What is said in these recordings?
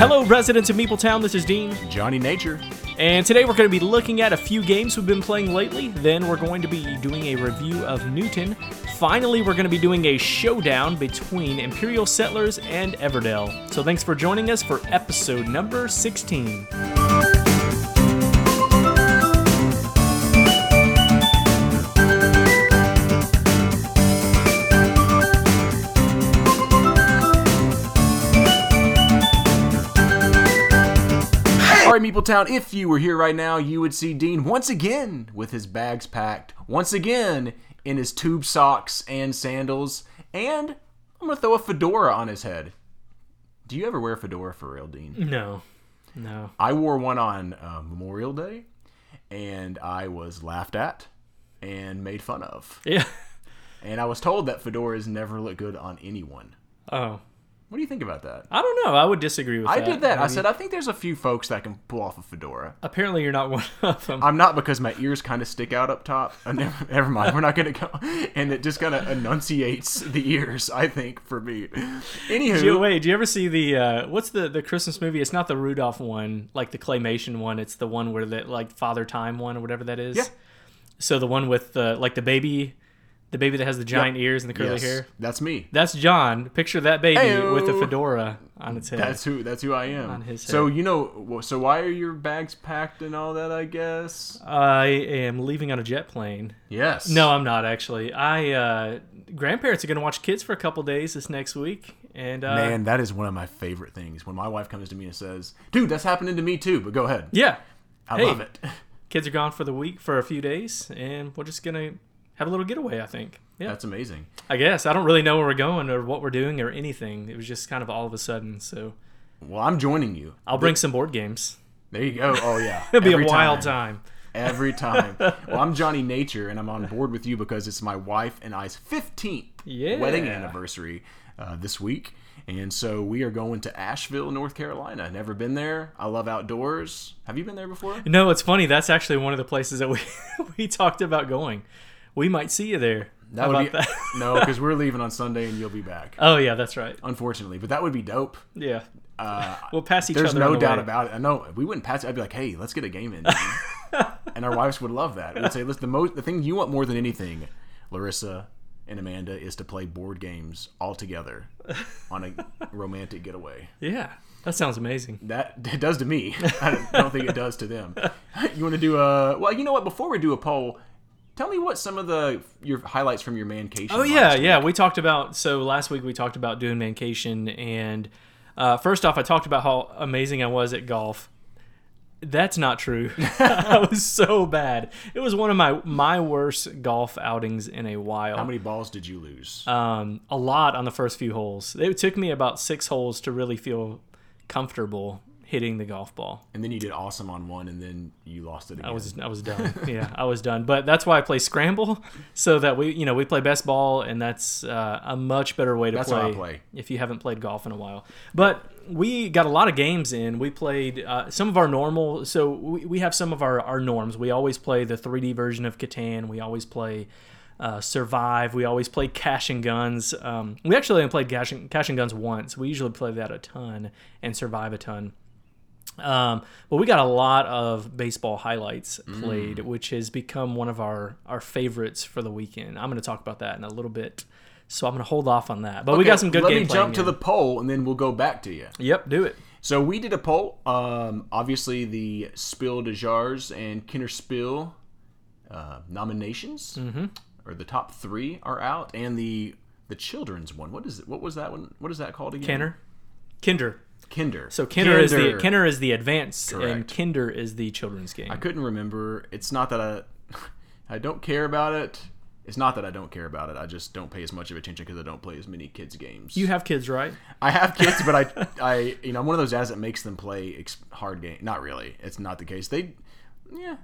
Hello, residents of Meepletown. This is Dean, Johnny Nature. and today we're going to be looking at a few games we've been playing lately. Then we're going to be doing a review of Newton. Finally, we're going to be doing a showdown between Imperial Settlers and Everdell. So thanks for joining us for episode number 16. All right, Meepletown, if you were here right now, you would see Dean once again with his bags packed, once again in his tube socks and sandals, and I'm going to throw a fedora on his head. Do you ever wear a fedora for real, Dean? No, no. I wore one on uh, Memorial Day, and I was laughed at and made fun of. Yeah. And I was told that fedoras never look good on anyone. Oh, What do you think about that? I don't know. I would disagree with that. I that. did that. I Maybe- said, I think there's a few folks that can pull off a fedora. Apparently, you're not one of them. I'm not because my ears kind of stick out up top. Uh, never, never mind. We're not going to go. And it just kind of enunciates the ears, I think, for me. Anywho, Do you, wait, do you ever see the uh, what's the the Christmas movie? It's not the Rudolph one, like the claymation one. It's the one where that like Father Time one or whatever that is. Yeah. So the one with the like the baby, the baby that has the giant ears and the curly yes, hair. that's me. That's John. Picture that baby Ayo. with the fedora on its head. That's who. That's who I am. On his head. so you know. So why are your bags packed and all that? I guess. I am leaving on a jet plane. Yes. No, I'm not actually. I uh, grandparents are gonna watch kids for a couple days this next week, and uh, Man, that is one of my favorite things. When my wife comes to me and says, "Dude, that's happening to me too," but go ahead. yeah, I Hey. love it. kids are gone for the week for a few days, and we're just gonna have a little getaway. I think. Yeah, That's amazing. I guess I don't really know where we're going or what we're doing or anything. It was just kind of all of a sudden. So Well, I'm joining you. I'll bring some board games. There you go. Oh yeah. It'll be a wild time. every time. well, I'm Johnny Nature, and I'm on board with you because it's my wife and I's 15th Yeah. wedding anniversary uh, this week. And so we are going to Asheville, North Carolina. Never been there. I love outdoors. Have you been there before? No, it's funny. That's actually one of the places that we we talked about going. We might see you there. That How would about be that? no, because we're leaving on Sunday and you'll be back. oh yeah, that's right. Unfortunately, but that would be dope. Yeah, Uh, we'll pass each other. there's no the doubt way. about it. I know we wouldn't pass. it. I'd be like, hey, let's get a game in. and our wives would love that. We'd say, listen, the most the thing you want more than anything, Larissa and Amanda, is to play board games all together on a romantic getaway. Yeah, that sounds amazing. That it does to me. I don't think it does to them. You want to do a well? You know what? Before we do a poll, tell me what some of the your highlights from your mancation. Oh yeah, yeah. We talked about so last week we talked about doing mancation, and uh, first off, I talked about how amazing I was at golf. That's not true. I was so bad. It was one of my my worst golf outings in a while. How many balls did you lose? um, a lot on the first few holes. It took me about six holes to really feel comfortable hitting the golf ball. and then you did awesome on one, and then you lost it again. I was I was done. yeah, I was done. But that's why I play scramble, so that we you know we play best ball, and that's uh, a much better way to That's play, play. if you haven't played golf in a while. But we got a lot of games in. We played uh, some of our normal. So we, we have some of our our norms. We always play the 3D version of Catan. We always play. Uh, survive. We always play Cash and Guns. Um, we actually only played Cash and, Cash and Guns once. We usually play that a ton and Survive a ton. Um, but we got a lot of baseball highlights played, Mm. which has become one of our our favorites for the weekend. I'm going to talk about that in a little bit, so I'm going to hold off on that. But we got some good Let me jump to playing the poll, and then we'll go back to you. Yep, do it. So we did a poll. Um, obviously, the Spiel des Jahres and Kinder Spiel uh, nominations, Mm-hmm. or the top three, are out, and the the children's one. What is it? What was that one? What is that called again? Kinder, Kinder. Kinder. So Kinder, is the Kinder. Kinder is the advanced, and Kinder is the children's game. I couldn't remember. It's not that I I don't care about it. It's not that I don't care about it. I just don't pay as much of attention because I don't play as many kids games. you have kids, right? I have kids, but I, I, you know, I'm one of those dads that makes them play hard game. Not really. It's not the case. They, yeah,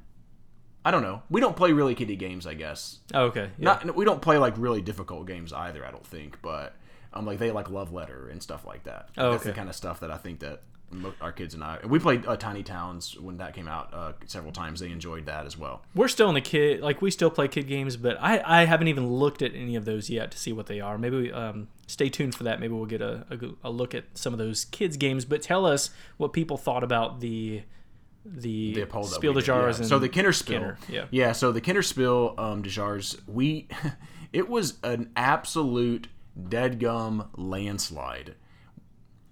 I don't know. We don't play really kiddie games. I guess. Oh, okay. Yeah. Not. We don't play like really difficult games either. I don't think. But um, like they like love letter and stuff like that. Oh, That's the kind of stuff that I think that mo- our kids and I. We played uh, Tiny Towns when that came out uh, several times. They enjoyed that as well. We're still in the kid, like we still play kid games, but I, I haven't even looked at any of those yet to see what they are. Maybe we, um, stay tuned for that. Maybe we'll get a, a, a look at some of those kids games. But tell us what people thought about the the, the poll that Spiel de yeah. Jars and so the Kinderspiel, Kenner, yeah. yeah. So the Kinderspiel um, de Jars, we it was an absolute dead gum landslide.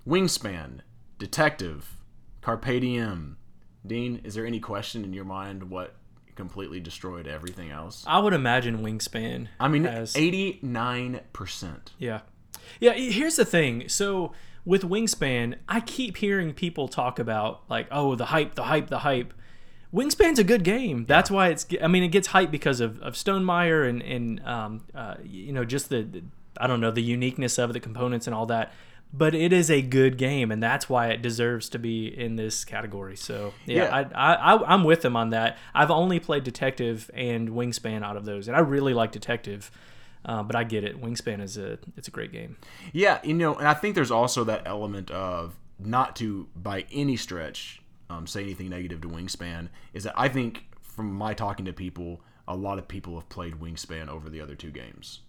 Wingspan, Detective, Carpe Diem. Dean, is there any question in your mind what completely destroyed everything else? I would imagine Wingspan. I mean, eighty nine percent. Yeah. Yeah, here's the thing. So with Wingspan, I keep hearing people talk about like, oh, the hype, the hype, the hype. Wingspan's a good game. That's why it's. I mean, it gets hype because of, of Stonemaier and and um, uh, you know just the, the I don't know the uniqueness of the components and all that. But it is a good game, and that's why it deserves to be in this category. So yeah, Yeah. I, I, I'm with them on that. I've only played Detective and Wingspan out of those, and I really like Detective. Uh, but I get it. Wingspan is a it's a great game. Yeah, you know, and I think there's also that element of not to by any stretch um, say anything negative to Wingspan is that I think from my talking to people, a lot of people have played Wingspan over the other two games.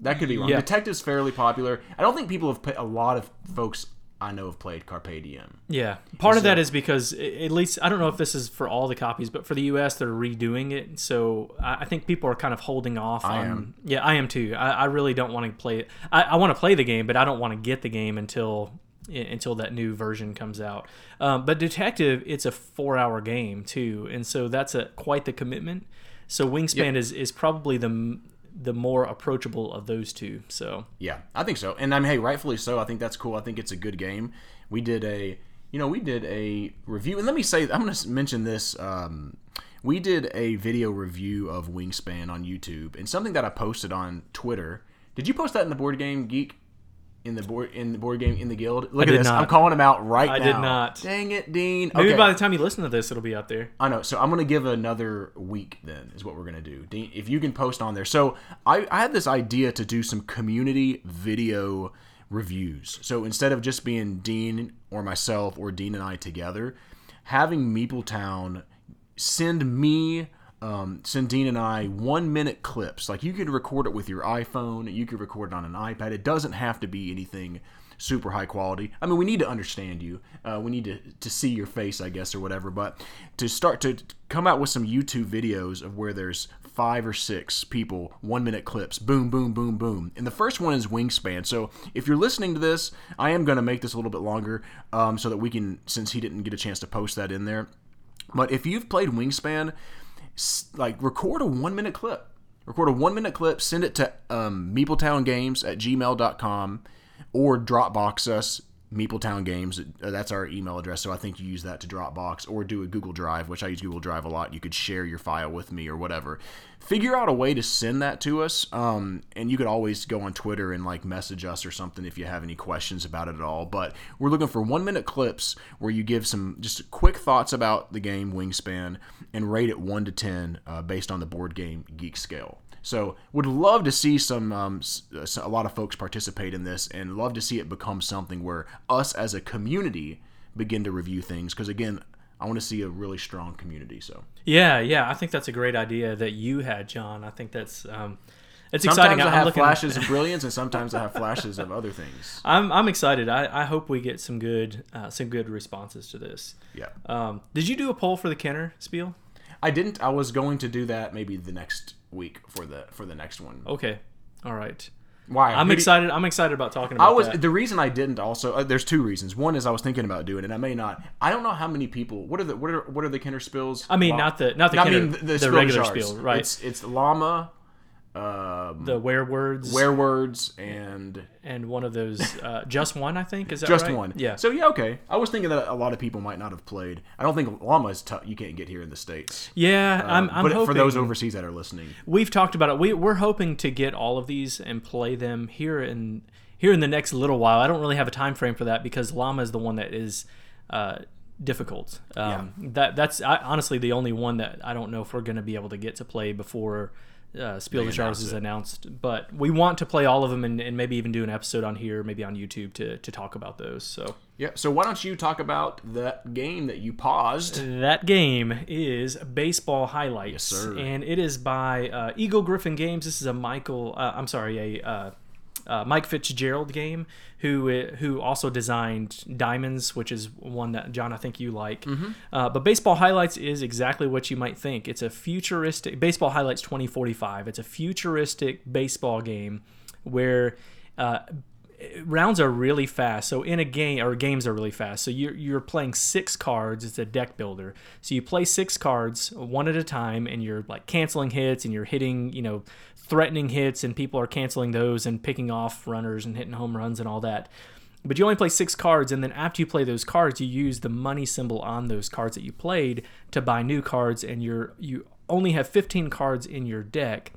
That could be wrong. Yeah. Detective's fairly popular. I don't think people have played. A lot of folks I know have played Carpe Diem. Yeah, part of that is because at least I don't know if this is for all the copies, but for the U.S. they're redoing it, so I think people are kind of holding off. I on, am. Yeah, I am too. I, I really don't want to play it. I, I want to play the game, but I don't want to get the game until until that new version comes out. Um, but Detective, it's a four-hour game too, and so that's a quite the commitment. So Wingspan is is probably the the more approachable of those two. So Yeah, I think so. And I mean, hey, rightfully so. I think that's cool. I think it's a good game. We did a, you know, we did a review. And let me say, I'm going to mention this. Um, we did a video review of Wingspan on YouTube, and something that I posted on Twitter. Did you post that in the Board Game Geek? In the board in the board game in the guild. Look at did this. not. I'm calling him out right I now. I did not. Dang it, Dean. maybe okay. by the time you listen to this, it'll be out there. I know. So I'm going to give another week then, is what we're going to do. Dean, if you can post on there. So I, I had this idea to do some community video reviews. So instead of just being Dean or myself or Dean and I together, having Meepletown send me. Um, send Dean and I one minute clips. Like you could record it with your iPhone, you could record it on an iPad. It doesn't have to be anything super high quality. I mean, we need to understand you. Uh, we need to, to see your face, I guess, or whatever. But to start to come out with some YouTube videos of where there's five or six people, one minute clips, boom, boom, boom, boom. And the first one is Wingspan. So if you're listening to this, I am going to make this a little bit longer um, so that we can, since he didn't get a chance to post that in there. But if you've played Wingspan, like record a one minute clip. Record a one minute clip, send it to um, meepletowngames at gmail.com or Dropbox us, Meepletown Games. Uh, That's our email address. So I think you use that to Dropbox or do a Google Drive, which I use Google Drive a lot. You could share your file with me or whatever. Figure out a way to send that to us. Um, and you could always go on Twitter and like message us or something if you have any questions about it at all. But we're looking for one minute clips where you give some just quick thoughts about the game Wingspan and rate it 1 to 10 uh, based on the board game geek scale. So would love to see some um, a lot of folks participate in this, and love to see it become something where us as a community begin to review things. Because again, I want to see a really strong community. So Yeah, yeah, I think that's a great idea that you had, John. I think that's um, it's sometimes exciting. I I'm have looking, flashes of brilliance, and sometimes I have flashes of other things. I'm I'm excited. I, I hope we get some good uh, some good responses to this. Yeah, Um, did you do a poll for the Kenner Spiel? I didn't. I was going to do that maybe the next week for the for the next one. Okay, all right. Why? I'm excited. I'm excited about talking about I was that. the reason I didn't also. Uh, there's two reasons. One is I was thinking about doing it, and I may not. I don't know how many people. What are the what are what are the Kenner spills? I mean, not the not the I Kenner, mean the, the, spill regular jars. Spiel, right? It's it's llama, um, the Werewords, where words, and and one of those, uh, just one, I think. Is that just right? one. Yeah. So yeah, okay. I was thinking that a lot of people might not have played. I don't think llama is tough. You can't get here in the states. yeah, I'm. Um, I'm but hoping for those overseas that are listening, we've talked about it. We, we're hoping to get all of these and play them here in here in the next little while. I don't really have a time frame for that because Llama is the one that is uh, difficult. Um, That that's I, honestly the only one that I don't know if we're going to be able to get to play before uh, Spiel des Jahres is announced. But we want to play all of them and, and maybe even do an episode on here, maybe on YouTube to, to talk about those. So Yeah. So why don't you talk about that game that you paused? that game is Baseball Highlights, sir. and it is by uh, Eagle-Gryphon Games. This is a Michael, uh, I'm sorry, a uh, Mike Fitzgerald game, who who also designed Diamonds, which is one that John I think you like. Uh, but Baseball Highlights is exactly what you might think. It's a futuristic Baseball Highlights 2045. It's a futuristic baseball game where. Uh, rounds are really fast. So in a game or games are really fast. So you're you're playing six cards. It's a deck builder. So you play six cards one at a time, and you're like canceling hits, and you're hitting you know threatening hits, and people are canceling those and picking off runners and hitting home runs and all that. But you only play six cards, and then after you play those cards, you use the money symbol on those cards that you played to buy new cards, and you're you only have 15 cards in your deck.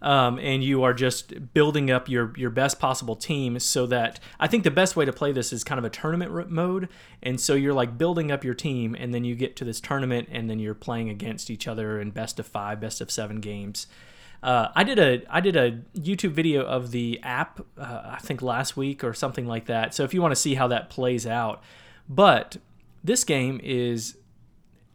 Um, and you are just building up your your best possible team so that I think the best way to play this is kind of a tournament mode. And so you're like building up your team and then you get to this tournament and then you're playing against each other in best of 5 best of 7 games uh, I did a I did a YouTube video of the app uh, I think last week or something like that so if you want to see how that plays out but this game is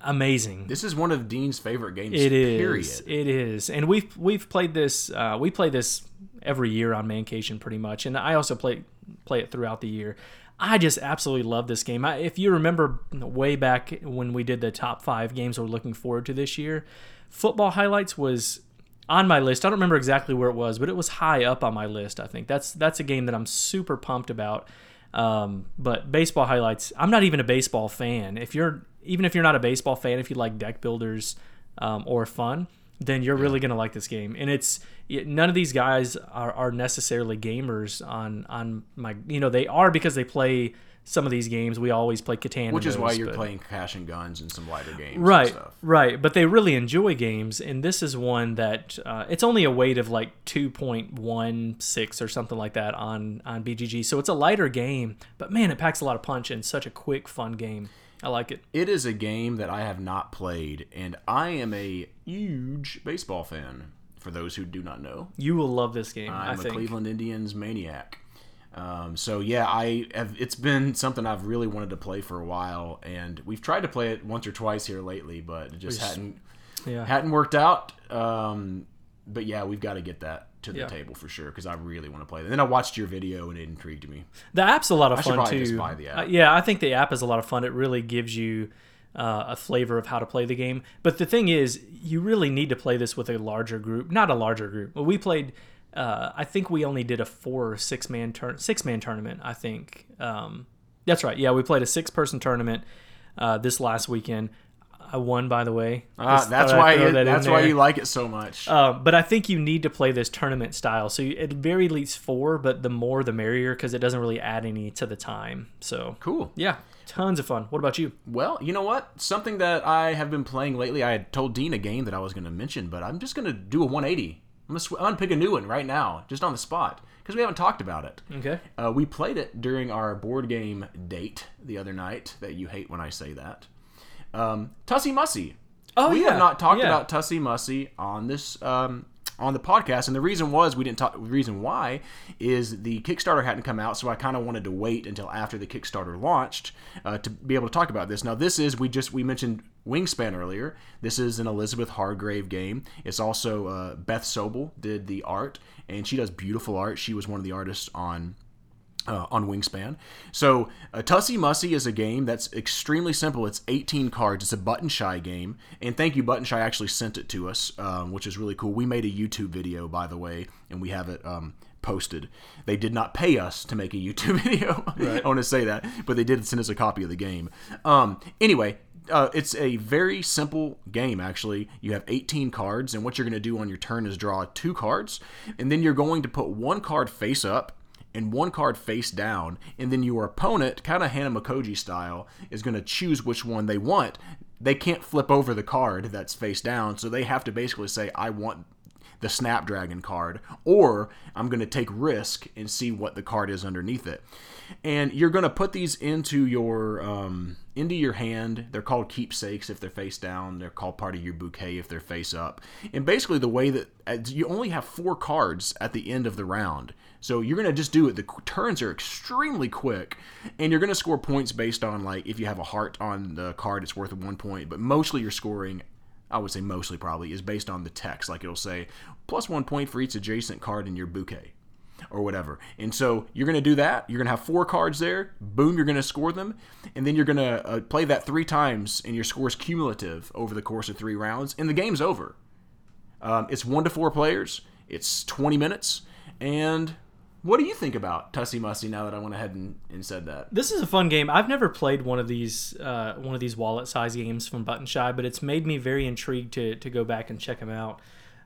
amazing This is one of Dean's favorite games. it is. Period. It is, and we've we've played this. Uh, we play this every year on Mancation, pretty much, and I also play play it throughout the year. I just absolutely love this game. I, if you remember way back when we did the top five games we're looking forward to this year, football highlights was on my list. I don't remember exactly where it was, but it was high up on my list. I think that's that's a game that I'm super pumped about. Um, but baseball highlights, I'm not even a baseball fan. If you're even if you're not a baseball fan, if you like deck builders um, or fun, then you're really gonna like this game. And it's none of these guys are, are necessarily gamers on on my you know they are because they play some of these games. We always play Catan, Which is why you're but- playing Cash and Guns and some lighter games. and right stuff. right but they really enjoy games and this is one that uh, it's only a weight of like 2.16 or something like that on on bgg so it's a lighter game but man it packs a lot of punch and such a quick fun game i like it It is a game that I have not played, and I am a huge baseball fan. For those who do not know, you will love this game i I'm a Cleveland Indians maniac. Um, so yeah, I have. It's been something I've really wanted to play for a while, and we've tried to play it once or twice here lately, but it just just- hadn't yeah hadn't worked out. Um, but yeah, we've got to get that to the Yeah. table for sure because I really want to play it. And then I watched your video and it intrigued me. The app's a lot of should fun too. just buy the app. Uh, yeah, I think the app is a lot of fun. It really gives you uh, a flavor of how to play the game. But the thing is, you really need to play this with a larger group. Not a larger group. Well, we played. Uh, I think we only did a four or six man turn six man tournament. I think um, that's right. Yeah, we played a six person tournament uh, this last weekend. I won, by the way. Ah, that's why. You, that that's why you like it so much. Uh, but I think you need to play this tournament style. So you, at very least four, but the more the merrier because it doesn't really add any to the time. So cool. yeah, tons of fun. What about you? Well, you know what? Something that I have been playing lately. I had told Dean a game that I was going to mention, but I'm just going to do a 180. I'm going to sw- I'm gonna pick a new one right now, just on the spot, because we haven't talked about it. Okay. Uh, we played it during our board game date the other night. That you hate when I say that. Um, Tussie Mussy. Oh, we yeah, have not talked yeah. about Tussie Mussy on this um, on the podcast, and the reason was we didn't talk. The reason why is the Kickstarter hadn't come out, so I kind of wanted to wait until after the Kickstarter launched uh, to be able to talk about this. Now, this is we just we mentioned Wingspan earlier. This is an Elizabeth Hargrave game. It's also uh, Beth Sobel did the art, and she does beautiful art. She was one of the artists on uh, on Wingspan. So, uh, Tussie Mussy is a game that's extremely simple. It's 18 cards. It's a Button Shy game. And thank you, Button Shy actually sent it to us, um, which is really cool. We made a YouTube video, by the way, and we have it um, posted. They did not pay us to make a YouTube video. I want to say that, but they did send us a copy of the game. Um, anyway, uh, it's a very simple game, actually. You have 18 cards, and what you're going to do on your turn is draw two cards, and then you're going to put one card face up and one card face down, and then your opponent, kind of Hanamikoji style, is going to choose which one they want. They can't flip over the card that's face down, so they have to basically say, "I want." the Snapdragon card, or I'm going to take risk and see what the card is underneath it. And you're going to put these into your um, into your hand. They're called keepsakes if they're face down. They're called part of your bouquet if they're face up. And basically, the way that you only have four cards at the end of the round. So you're going to just do it. The turns are extremely quick, and you're going to score points based on like if you have a heart on the card, it's worth one point. But mostly you're scoring. I would say mostly probably is based on the text. Like it'll say plus one point for each adjacent card in your bouquet or whatever. And so you're going to do that. You're going to have four cards there. Boom, you're going to score them. And then you're going to uh, play that three times, and your score is cumulative over the course of three rounds, and the game's over. Um, it's one to four players. It's 20 minutes. And what do you think about Tussie Mussy now that I went ahead and, and said that? This is a fun game. I've never played one of these uh, one of these wallet size games from Button Shy, but it's made me very intrigued to, to go back and check them out.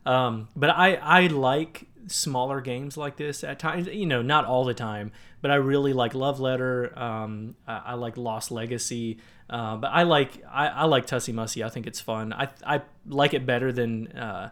Um, but I, I like smaller games like this at times. You know, not all the time, but I really like Love Letter. Um, I, I, like Lost Legacy. Uh, but I like I, I like Tussie Mussy. I think it's fun. I, I like it better than uh,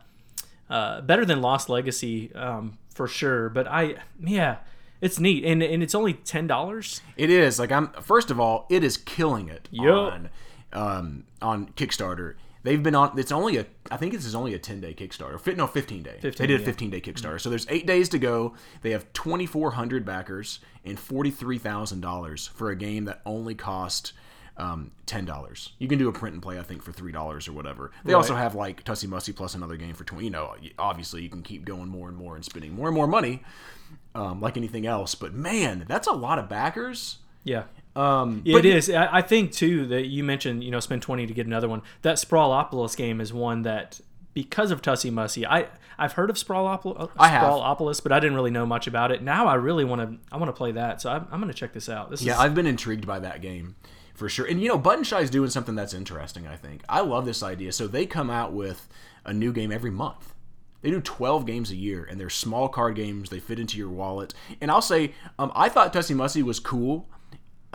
uh, better than Lost Legacy um, for sure. But I, yeah, it's neat, and and it's only ten dollars. It is like I'm. First of all, it is killing it yep. on um, on Kickstarter. They've been on. It's only a. I think this is only a ten day Kickstarter. Fit no fifteen day. 15, they did a fifteen day Kickstarter. Mm-hmm. So there's eight days to go. They have twenty four hundred backers and forty three thousand dollars for a game that only cost um, ten dollars. You can do a print and play, I think, for three dollars or whatever. They right. also have like Tussie Mussy plus another game for twenty. You know, obviously you can keep going more and more and spending more and more money, um, like anything else. But man, that's a lot of backers. Yeah. Um, yeah, it is. I think too that you mentioned, you know, spend twenty to get another one. That Sprawlopolis game is one that because of Tussie Mussy, I I've heard of Sprawlopolis, uh, Sprawlopolis, but I didn't really know much about it. Now I really want to I want to play that, so I'm, I'm going to check this out. This yeah, is, I've been intrigued by that game for sure. And you know, Button is doing something that's interesting. I think I love this idea. So they come out with a new game every month. They do 12 games a year, and they're small card games. They fit into your wallet. And I'll say, um, I thought Tussie Mussy was cool.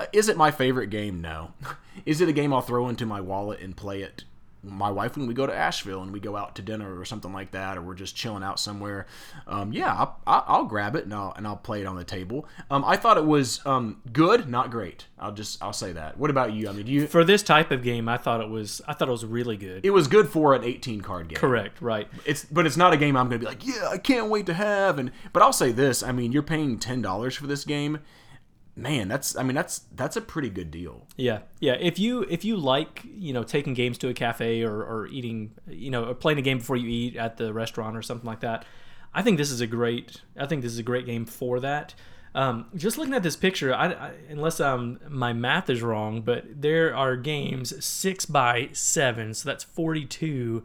Uh, is it my favorite game? No. is it a game I'll throw into my wallet and play it my wife when we go to Asheville and we go out to dinner or something like that, or we're just chilling out somewhere. Um, yeah, I'll, I'll, grab it and I'll and I'll play it on the table. Um, I thought it was um, good, not great. I'll just I'll say that. What about you? I mean, you for this type of game, I thought it was I thought it was really good. It was good for an 18 card game. Correct, right? It's but it's not a game I'm going to be like, yeah, I can't wait to have. And but I'll say this. I mean, you're paying ten dollars for this game man that's i mean that's that's a pretty good deal. Yeah yeah if you if you like you know taking games to a cafe or, or eating you know playing a game before you eat at the restaurant or something like that i think this is a great i think this is a great game for that. Um, just looking at this picture I, I, unless um, my math is wrong but there are games six by seven so that's 42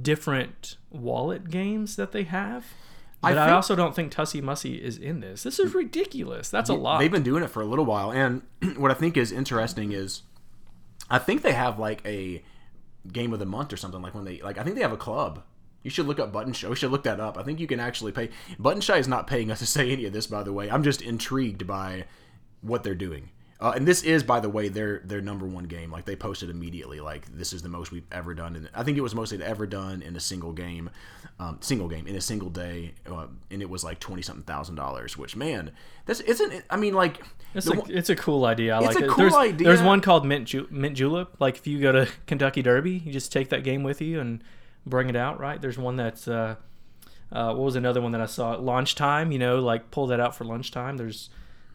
different wallet games that they have but I, I, also don't think Tussie Mussy is in this. This is mm. ridiculous. That's a lot. They've been doing it for a little while, and what I think is interesting is, I think they have like a game of the month or something. Like when they like, I think they have a club. You should look up Button Shy. We should look that up. I think you can actually pay. Button Shy is not paying us to say any of this, by the way. I'm just intrigued by what they're doing. Uh, and this is, by the way, their their number one game. Like they posted immediately, like this is the most we've ever done. And I think it was most they'd ever done in a single game, um, single game in a single day, uh, and it was like twenty something thousand dollars. Which man, this isn't. I mean, like it's a it's a cool idea. I it's like a it. cool there's, idea. There's one called Mint Ju- Mint Julep. Like if you go to Kentucky Derby, you just take that game with you and bring it out. Right? There's one that's. Uh, uh, what was another one that I saw? Lunchtime. You know, like pull that out for lunchtime. There's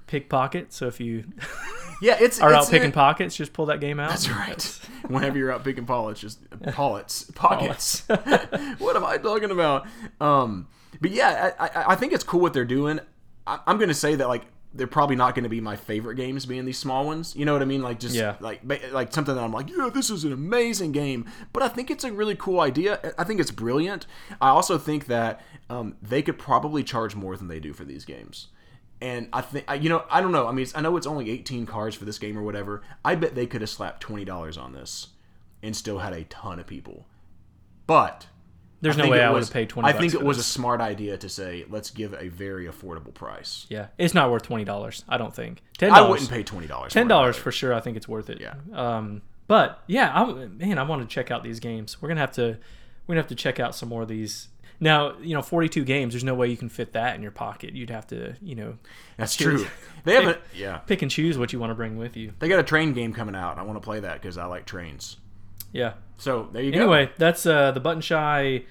pickpocket. So if you yeah, it's are it's out picking pockets, just pull that game out. That's right. Whenever you're out picking pockets, just pockets, pockets. what am I talking about? Um, but yeah, I, I, I think it's cool what they're doing. I, I'm going to say that like they're probably not going to be my favorite games being these small ones. You know what I mean? Like just yeah. like like something that I'm like, yeah, this is an amazing game. But I think it's a really cool idea. I think it's brilliant. I also think that um, they could probably charge more than they do for these games. And I think, you know, I don't know. I mean, I know it's only 18 cards for this game or whatever. I bet they could have slapped $20 on this and still had a ton of people. But there's no way I would have paid 20 I think it was this. a smart idea to say, let's give a very affordable price. Yeah. It's not worth $20, I don't think. $10. I wouldn't pay $20. $10 for, for sure. I think it's worth it. Yeah. Um, but yeah, I, man, I want to check out these games. We're going to have to, we're to have to check out some more of these Now, you know, 42 games. There's no way you can fit that in your pocket. You'd have to, you know, That's Choose. true. They have a yeah. pick and choose what you want to bring with you. They got a train game coming out. I want to play that because I like trains. Yeah. So there you go. Anyway, that's uh, the Button Shy.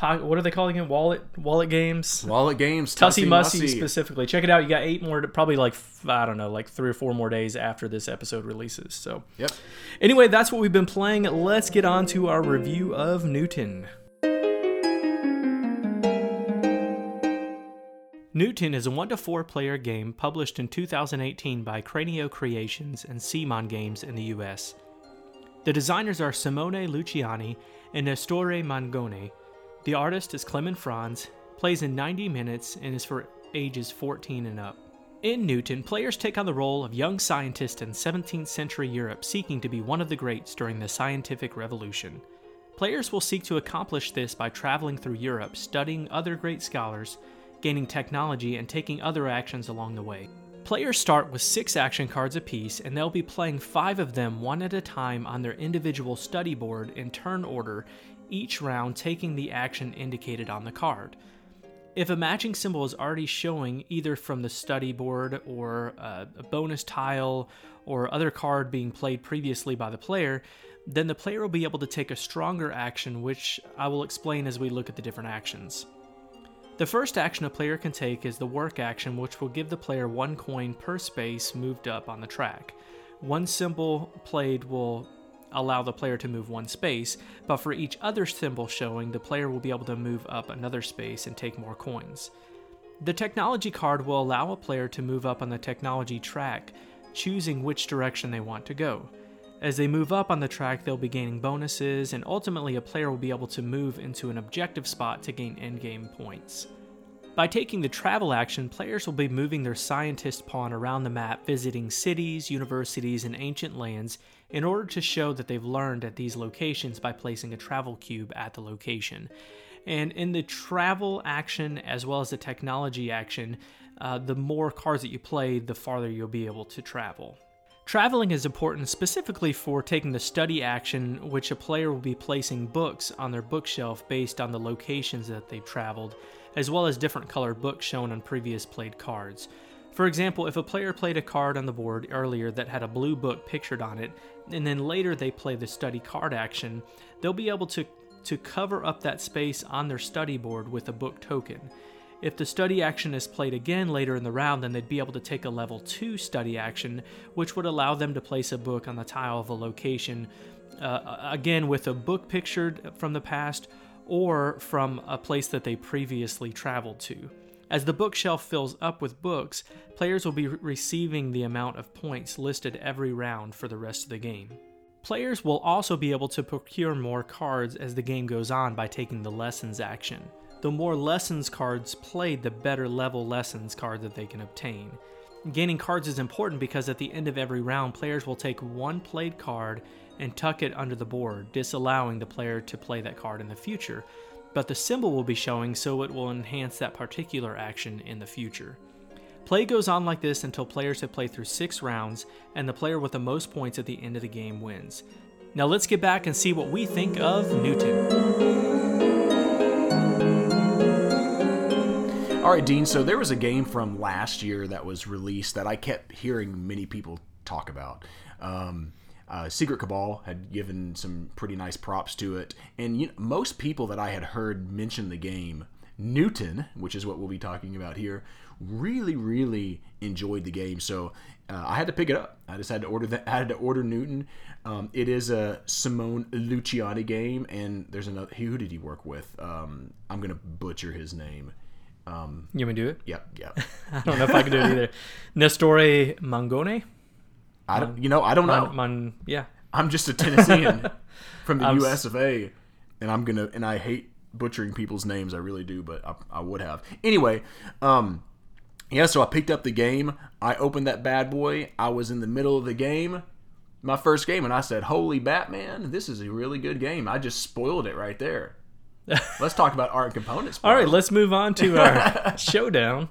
What are they calling it? Wallet wallet games. Wallet games. Tussie Mussy Mussy. specifically. Check it out. You got eight more, probably like I don't know, like three or four more days after this episode releases. So Yep. anyway, that's what we've been playing. Let's get on to our review of Newton. Newton is a 1 to 4 player game published in 2018 by Cranio Creations and Simon Games in the US. The designers are Simone Luciani and Nestore Mangone. The artist is Klemens Franz, plays in 90 minutes, and is for ages 14 and up. In Newton, players take on the role of young scientists in 17th century Europe seeking to be one of the greats during the scientific revolution. Players will seek to accomplish this by traveling through Europe, studying other great scholars, gaining technology, and taking other actions along the way. Players start with six action cards apiece, and they'll be playing five of them one at a time on their individual study board in turn order, each round taking the action indicated on the card. If a matching symbol is already showing either from the study board or uh, a bonus tile or other card being played previously by the player, then the player will be able to take a stronger action, which I will explain as we look at the different actions. The first action a player can take is the work action, which will give the player one coin per space moved up on the track. One symbol played will allow the player to move one space, but for each other symbol showing, the player will be able to move up another space and take more coins. The technology card will allow a player to move up on the technology track, choosing which direction they want to go. As they move up on the track, they'll be gaining bonuses, and ultimately, a player will be able to move into an objective spot to gain endgame points. By taking the travel action, players will be moving their scientist pawn around the map, visiting cities, universities, and ancient lands in order to show that they've learned at these locations by placing a travel cube at the location. And in the travel action as well as the technology action, uh, the more cards that you play, the farther you'll be able to travel. Traveling is important specifically for taking the study action, which a player will be placing books on their bookshelf based on the locations that they've traveled, as well as different colored books shown on previous played cards. For example, if a player played a card on the board earlier that had a blue book pictured on it, and then later they play the study card action, they'll be able to, to cover up that space on their study board with a book token. If the study action is played again later in the round, then they'd be able to take a level 2 study action, which would allow them to place a book on the tile of a location, uh, again with a book pictured from the past or from a place that they previously traveled to. As the bookshelf fills up with books, players will be re- receiving the amount of points listed every round for the rest of the game. Players will also be able to procure more cards as the game goes on by taking the lessons action. The more lessons cards played, the better level lessons card that they can obtain. Gaining cards is important because at the end of every round, players will take one played card and tuck it under the board, disallowing the player to play that card in the future. But the symbol will be showing, so it will enhance that particular action in the future. Play goes on like this until players have played through six rounds, and the player with the most points at the end of the game wins. Now let's get back and see what we think of Newton. All right, Dean. So there was a game from last year that was released that I kept hearing many people talk about. Um, uh, Secret Cabal had given some pretty nice props to it, and you know, most people that I had heard mention the game, Newton, which is what we'll be talking about here, really, really enjoyed the game. So uh, I had to pick it up. I just had to order that. I had to order Newton. Um, it is a Simone Luciani game, and there's another. Who did he work with? Um, I'm gonna butcher his name. Um, You want me to do it? yep, yep. I don't know if I can do it either. Nestore Mangone? I don't, you know, I don't know. Man, yeah. I'm just a Tennessean from the I'm U.S. of A, and I'm gonna and I hate butchering people's names. I really do, but I, I would have anyway. Um, yeah, so I picked up the game. I opened that bad boy. I was in the middle of the game, my first game, and I said, "Holy Batman, this is a really good game." I just spoiled it right there. Let's talk about art and components. All right, let's move on to our showdown.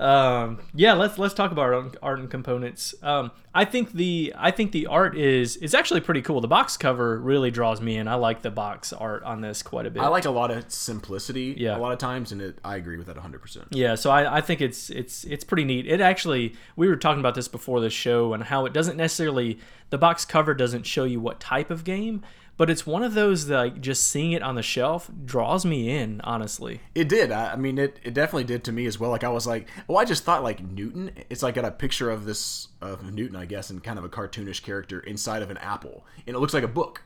um, yeah, let's let's talk about art, art and components. Um, I think the I think the art is is actually pretty cool. The box cover really draws me in. I like the box art on this quite a bit. I like a lot of simplicity Yeah. a lot of times, and it, I agree with that 100%. Yeah, so I, I think it's it's it's pretty neat. It actually we were talking about this before the show and how it doesn't necessarily the box cover doesn't show you what type of game, but it's one of those that like, just seeing it on the shelf draws me in. Honestly, It did. I, I mean, it, it definitely did to me as well. Like I was like, oh, I just thought like Newton. It's like got a picture of this of Newton, I guess, and kind of a cartoonish character inside of an apple, and it looks like a book.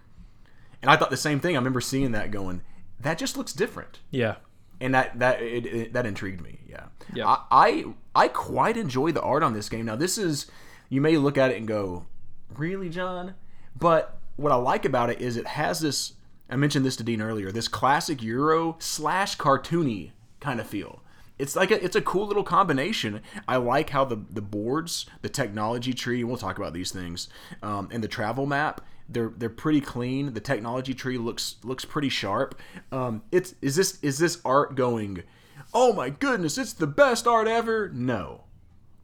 And I thought the same thing. I remember seeing that, going, that just looks different, yeah, and that that it, it, that intrigued me. Yeah. Yeah. I, I I quite enjoy the art on this game. Now, this is you may look at it and go, really, John? But what I like about it is it has this. I mentioned this to Dean earlier. This classic Euro slash cartoony kind of feel. It's like a, it's a cool little combination. I like how the the boards, the technology tree, we'll talk about these things, um, and the travel map. They're they're pretty clean. The technology tree looks looks pretty sharp. Um, it's is this is this art going? Oh my goodness, it's the best art ever. No,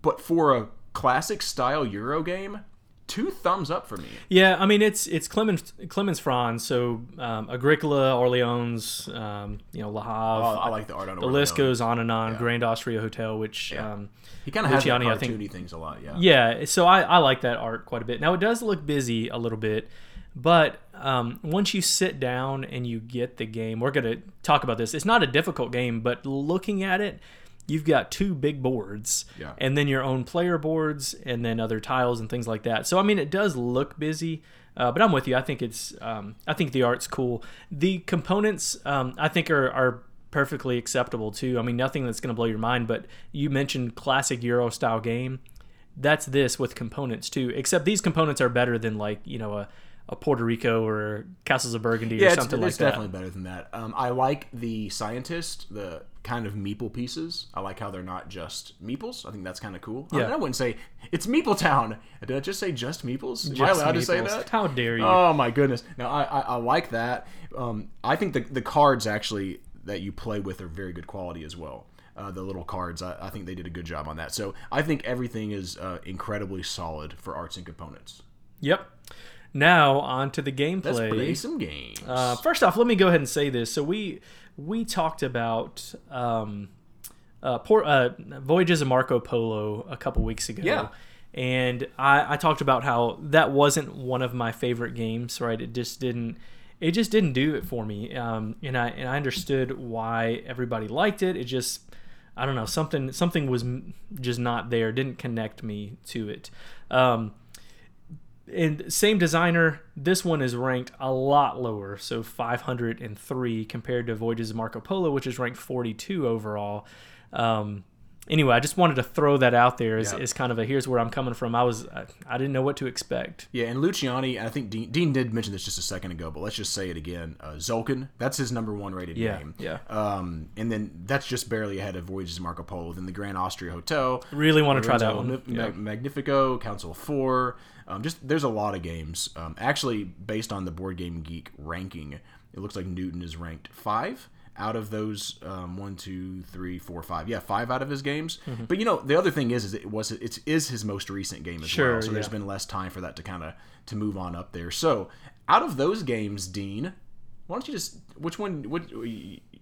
but for a classic style Euro game, two thumbs up for me. yeah. I mean, it's it's Klemens Klemens Franz, so um, Agricola, Orleans, um, you know, La Havre. Oh, I like the art on the list goes on and on. Grand Austria Hotel, which Yeah. um, He kind of has Luciani, I think- things a lot. Yeah. Yeah, so I, I like that art quite a bit. Now it does look busy a little bit, but um, once you sit down and you get the game, we're gonna talk about this. It's not a difficult game, but looking at it, you've got two big boards, Yeah. and then your own player boards, and then other tiles and things like that. So I mean, it does look busy. Uh, but I'm with you. I think it's. Um, I think the art's cool. The components, um, I think, are are perfectly acceptable too. I mean, nothing that's going to blow your mind. But you mentioned classic Euro style game that's this with components too. Except these components are better than like you know a, a Puerto Rico or Castles of Burgundy Yeah, or it's, something it's like definitely better than that. Um, I like the scientist, the kind of meeple pieces. I like how they're not just meeples. I think that's kind of cool. I, Yeah. mean, I wouldn't say it's Meeple Town. Did I just say just meeples? Am I allowed to say that? How dare you? Oh my goodness! Now I, I, I like that. Um, I think the the cards actually that you play with are very good quality as well. Uh, the little cards, I, I think they did a good job on that. So I think everything is uh, incredibly solid for arts and components. Yep. Now on to the Let's play gameplay. some games. Uh, first off, let me go ahead and say this. So we we talked about um, uh, Port, uh, Voyages of Marco Polo a couple weeks ago. Yeah. And I, I talked about how that wasn't one of my favorite games, right? It just didn't it just didn't do it for me. Um, and I and I understood why everybody liked it. It just I don't know something something was just not there. Didn't connect me to it. Um, and same designer, this one is ranked a lot lower, so 503 compared to Voyages Marco Polo, which is ranked 42 overall. Um, anyway, I just wanted to throw that out there as, as kind of a here's where I'm coming from. I was I, I didn't know what to expect. Yeah, and Luciani, I think Dean, Dean did mention this just a second ago, but let's just say it again. Uh, Tzolk'in, that's his number one rated Yeah, game. yeah. Um, and then that's just barely ahead of Voyages of Marco Polo. Then the Grand Austria Hotel, Really want to try that one. Mag- Yeah. Magnifico, Council Four. Um, just there's a lot of games. Um, actually, based on the Board Game Geek ranking, it looks like Newton is ranked five out of those um, one, two, three, four, five. Yeah, five out of his games. Mm-hmm. But you know, the other thing is, is it was it is his most recent game as Sure, well. So there's been less time for that to kind of to move on up there. So out of those games, Dean, why don't you just which one? would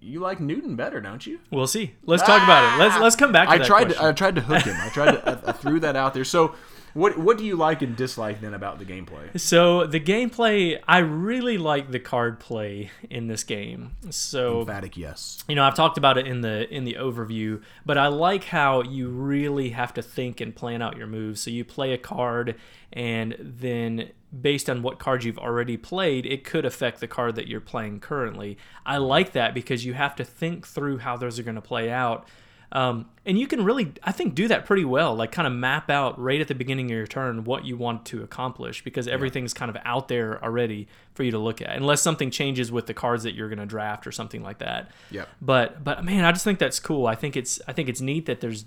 you like Newton better, don't you? We'll see. Let's talk about it. Let's let's come back to I tried question. to I tried to hook him. I tried to I, I threw that out there. So what what do you like and dislike then about the gameplay? So the gameplay, I really like the card play in this game. So Emphatic yes. you know i've talked about it in the in the overview but i like how you really have to think and plan out your moves so you play a card and then based on what cards you've already played it could affect the card that you're playing currently i like that because you have to think through how those are going to play out um, and you can really i think do that pretty well like kind of map out right at the beginning of your turn what you want to accomplish because everything's kind of out there already for you to look at unless something changes with the cards that you're going to draft or something like that. Yep. but but man i just think that's cool. I think it's i think it's neat that there's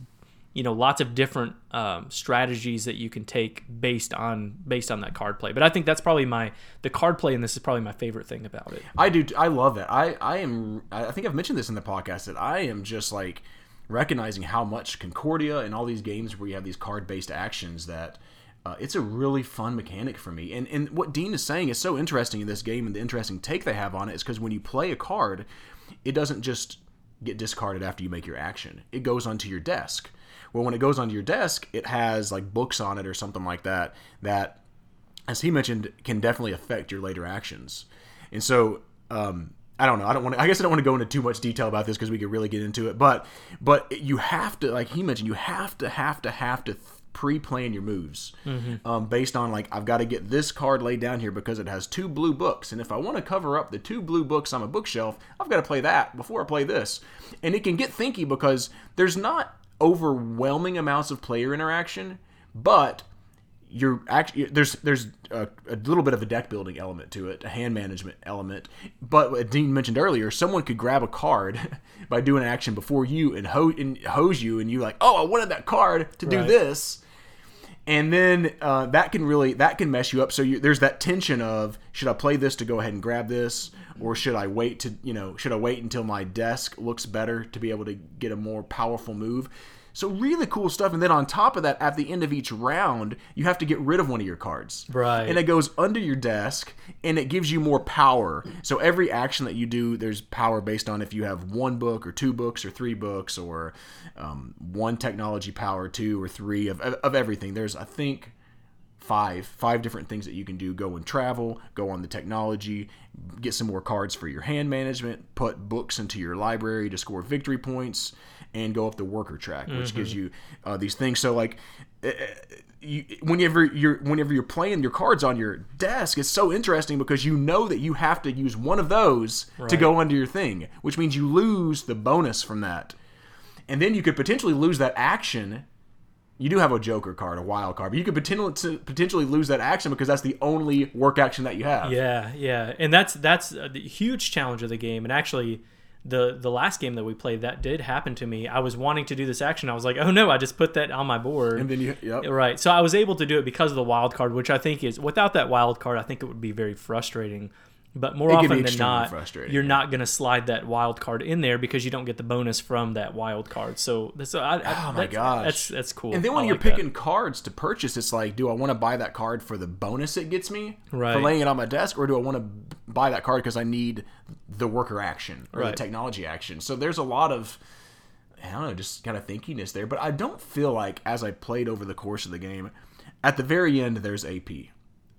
you know lots of different um, strategies that you can take based on based on that card play. But i think that's probably my the card play in this is probably my favorite thing about it. I do I love that. I I am I think I've mentioned this in the podcast that I am just like recognizing how much Concordia and all these games where you have these card based actions that uh, it's a really fun mechanic for me. And and what Dean is saying is so interesting in this game, and the interesting take they have on it is because when you play a card, it doesn't just get discarded after you make your action. It goes onto your desk. Well, when it goes onto your desk, it has like books on it or something like that that, as he mentioned, can definitely affect your later actions. And so, um, I don't know. I don't want. To, I guess I don't want to go into too much detail about this because we could really get into it. But but you have to, like he mentioned, you have to have to have to pre-plan your moves Mm-hmm. um, based on like I've got to get this card laid down here because it has two blue books, and if I want to cover up the two blue books on my bookshelf, I've got to play that before I play this, and it can get thinky because there's not overwhelming amounts of player interaction, but you're actually there's there's a, a little bit of a deck building element to it, a hand management element. But what Dean mentioned earlier, someone could grab a card by doing an action before you and, ho- and hose you, and you're like, oh, I wanted that card to do Right. this, and then uh, that can really that can mess you up. So you, there's that tension of should I play this to go ahead and grab this, or should I wait to you know should I wait until my desk looks better to be able to get a more powerful move. So really cool stuff, and then on top of that, at the end of each round, you have to get rid of one of your cards, Right. And it goes under your desk, and it gives you more power. So every action that you do, there's power based on if you have one book or two books or three books or um, one technology power, two or three of, of, of everything. There's I think five five different things that you can do go and travel go on the technology get some more cards for your hand management put books into your library to score victory points and go up the worker track which gives you uh, these things. So like eh, eh, you, whenever you're whenever you're playing your cards on your desk it's so interesting because you know that you have to use one of those to go under your thing which means you lose the bonus from that. And then you could potentially lose that action. You do have a Joker card, a wild card, but you could potentially potentially lose that action because that's the only work action that you have. Yeah, yeah, and that's that's a huge challenge of the game. And actually, the the last game that we played, that did happen to me. I was wanting to do this action. I was like, oh no, I just put that on my board. And then you, yep. Right. So I was able to do it because of the wild card, which I think is without that wild card, I think it would be very frustrating. But more It often than not, you're yeah. not going to slide that wild card in there because you don't get the bonus from that wild card. So that's I, I, Oh my that's, gosh. that's that's cool. And then when I you're like that. picking cards to purchase, it's like, do I want to buy that card for the bonus it gets me for Right. laying it on my desk, or do I want to buy that card because I need the worker action or the technology action? So there's a lot of I don't know, just kind of thinkiness there. But I don't feel like as I played over the course of the game, at the very end there's AP.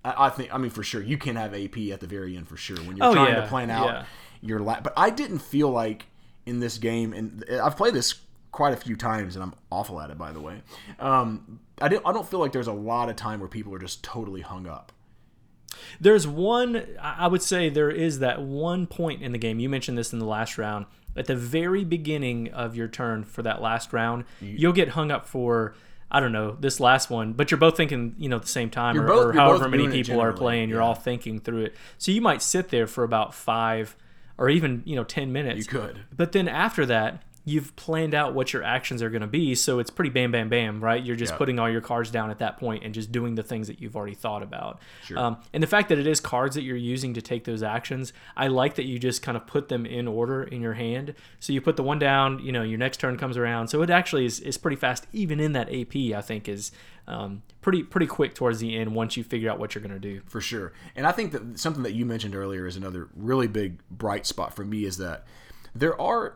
I, I think I mean for sure you can have AP at the very end for sure when you're Oh, trying yeah, to plan out yeah. your la- But I didn't feel like in this game, and I've played this quite a few times, and I'm awful at it by the way. Um, I didn't. I don't feel like there's a lot of time where people are just totally hung up. There's one, I I would say there is that one point in the game. You mentioned this in the last round. At the very beginning of your turn for that last round, you'll get hung up for, I don't know, this last one, but you're both thinking, you know, at the same time, or, both- or however many people are playing, you're all thinking through it. So you might sit there for about five or even, you know, 10 minutes. You could. But then after that, you've planned out what your actions are going to be. So it's pretty bam, bam, bam, right? You're just Yeah. putting all your cards down at that point and just doing the things that you've already thought about. Sure. Um, and the fact that it is cards that you're using to take those actions, I like that you just kind of put them in order in your hand. So you put the one down, you know, your next turn comes around. So it actually is, is pretty fast, even in that AP, I think is um, pretty pretty quick towards the end once you figure out what you're going to do. for sure. And I think that something that you mentioned earlier is another really big bright spot for me is that there are,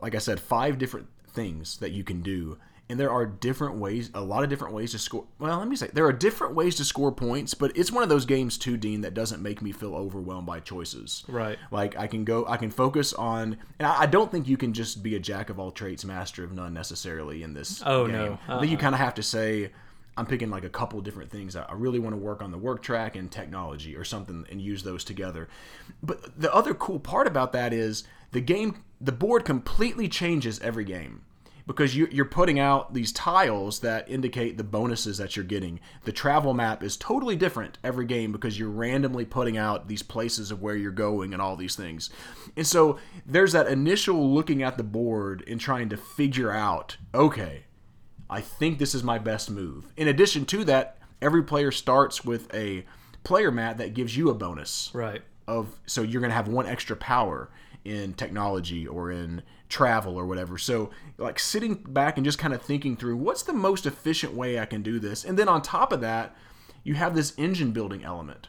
like I said, five different things that you can do. And there are different ways, a lot of different ways to score. Well, let me say, there are different ways to score points, but it's one of those games too, Dean, that doesn't make me feel overwhelmed by choices. Right. Like I can go, I can focus on, and I I don't think you can just be a jack of all trades, master of none necessarily in this. Oh, game. no. I think you uh-uh. kind of have to say, I'm picking like a couple different things. I really want to work on the work track and technology or something and use those together. But the other cool part about that is the game, the board completely changes every game because you're putting out these tiles that indicate the bonuses that you're getting. The travel map is totally different every game because you're randomly putting out these places of where you're going and all these things. And so there's that initial looking at the board and trying to figure out, okay, I think this is my best move. In addition to that, every player starts with a player mat that gives you a bonus Right. of so you're going to have one extra power in technology or in travel or whatever. So, like sitting back and just kind of thinking through what's the most efficient way I can do this. And then on top of that, you have this engine building element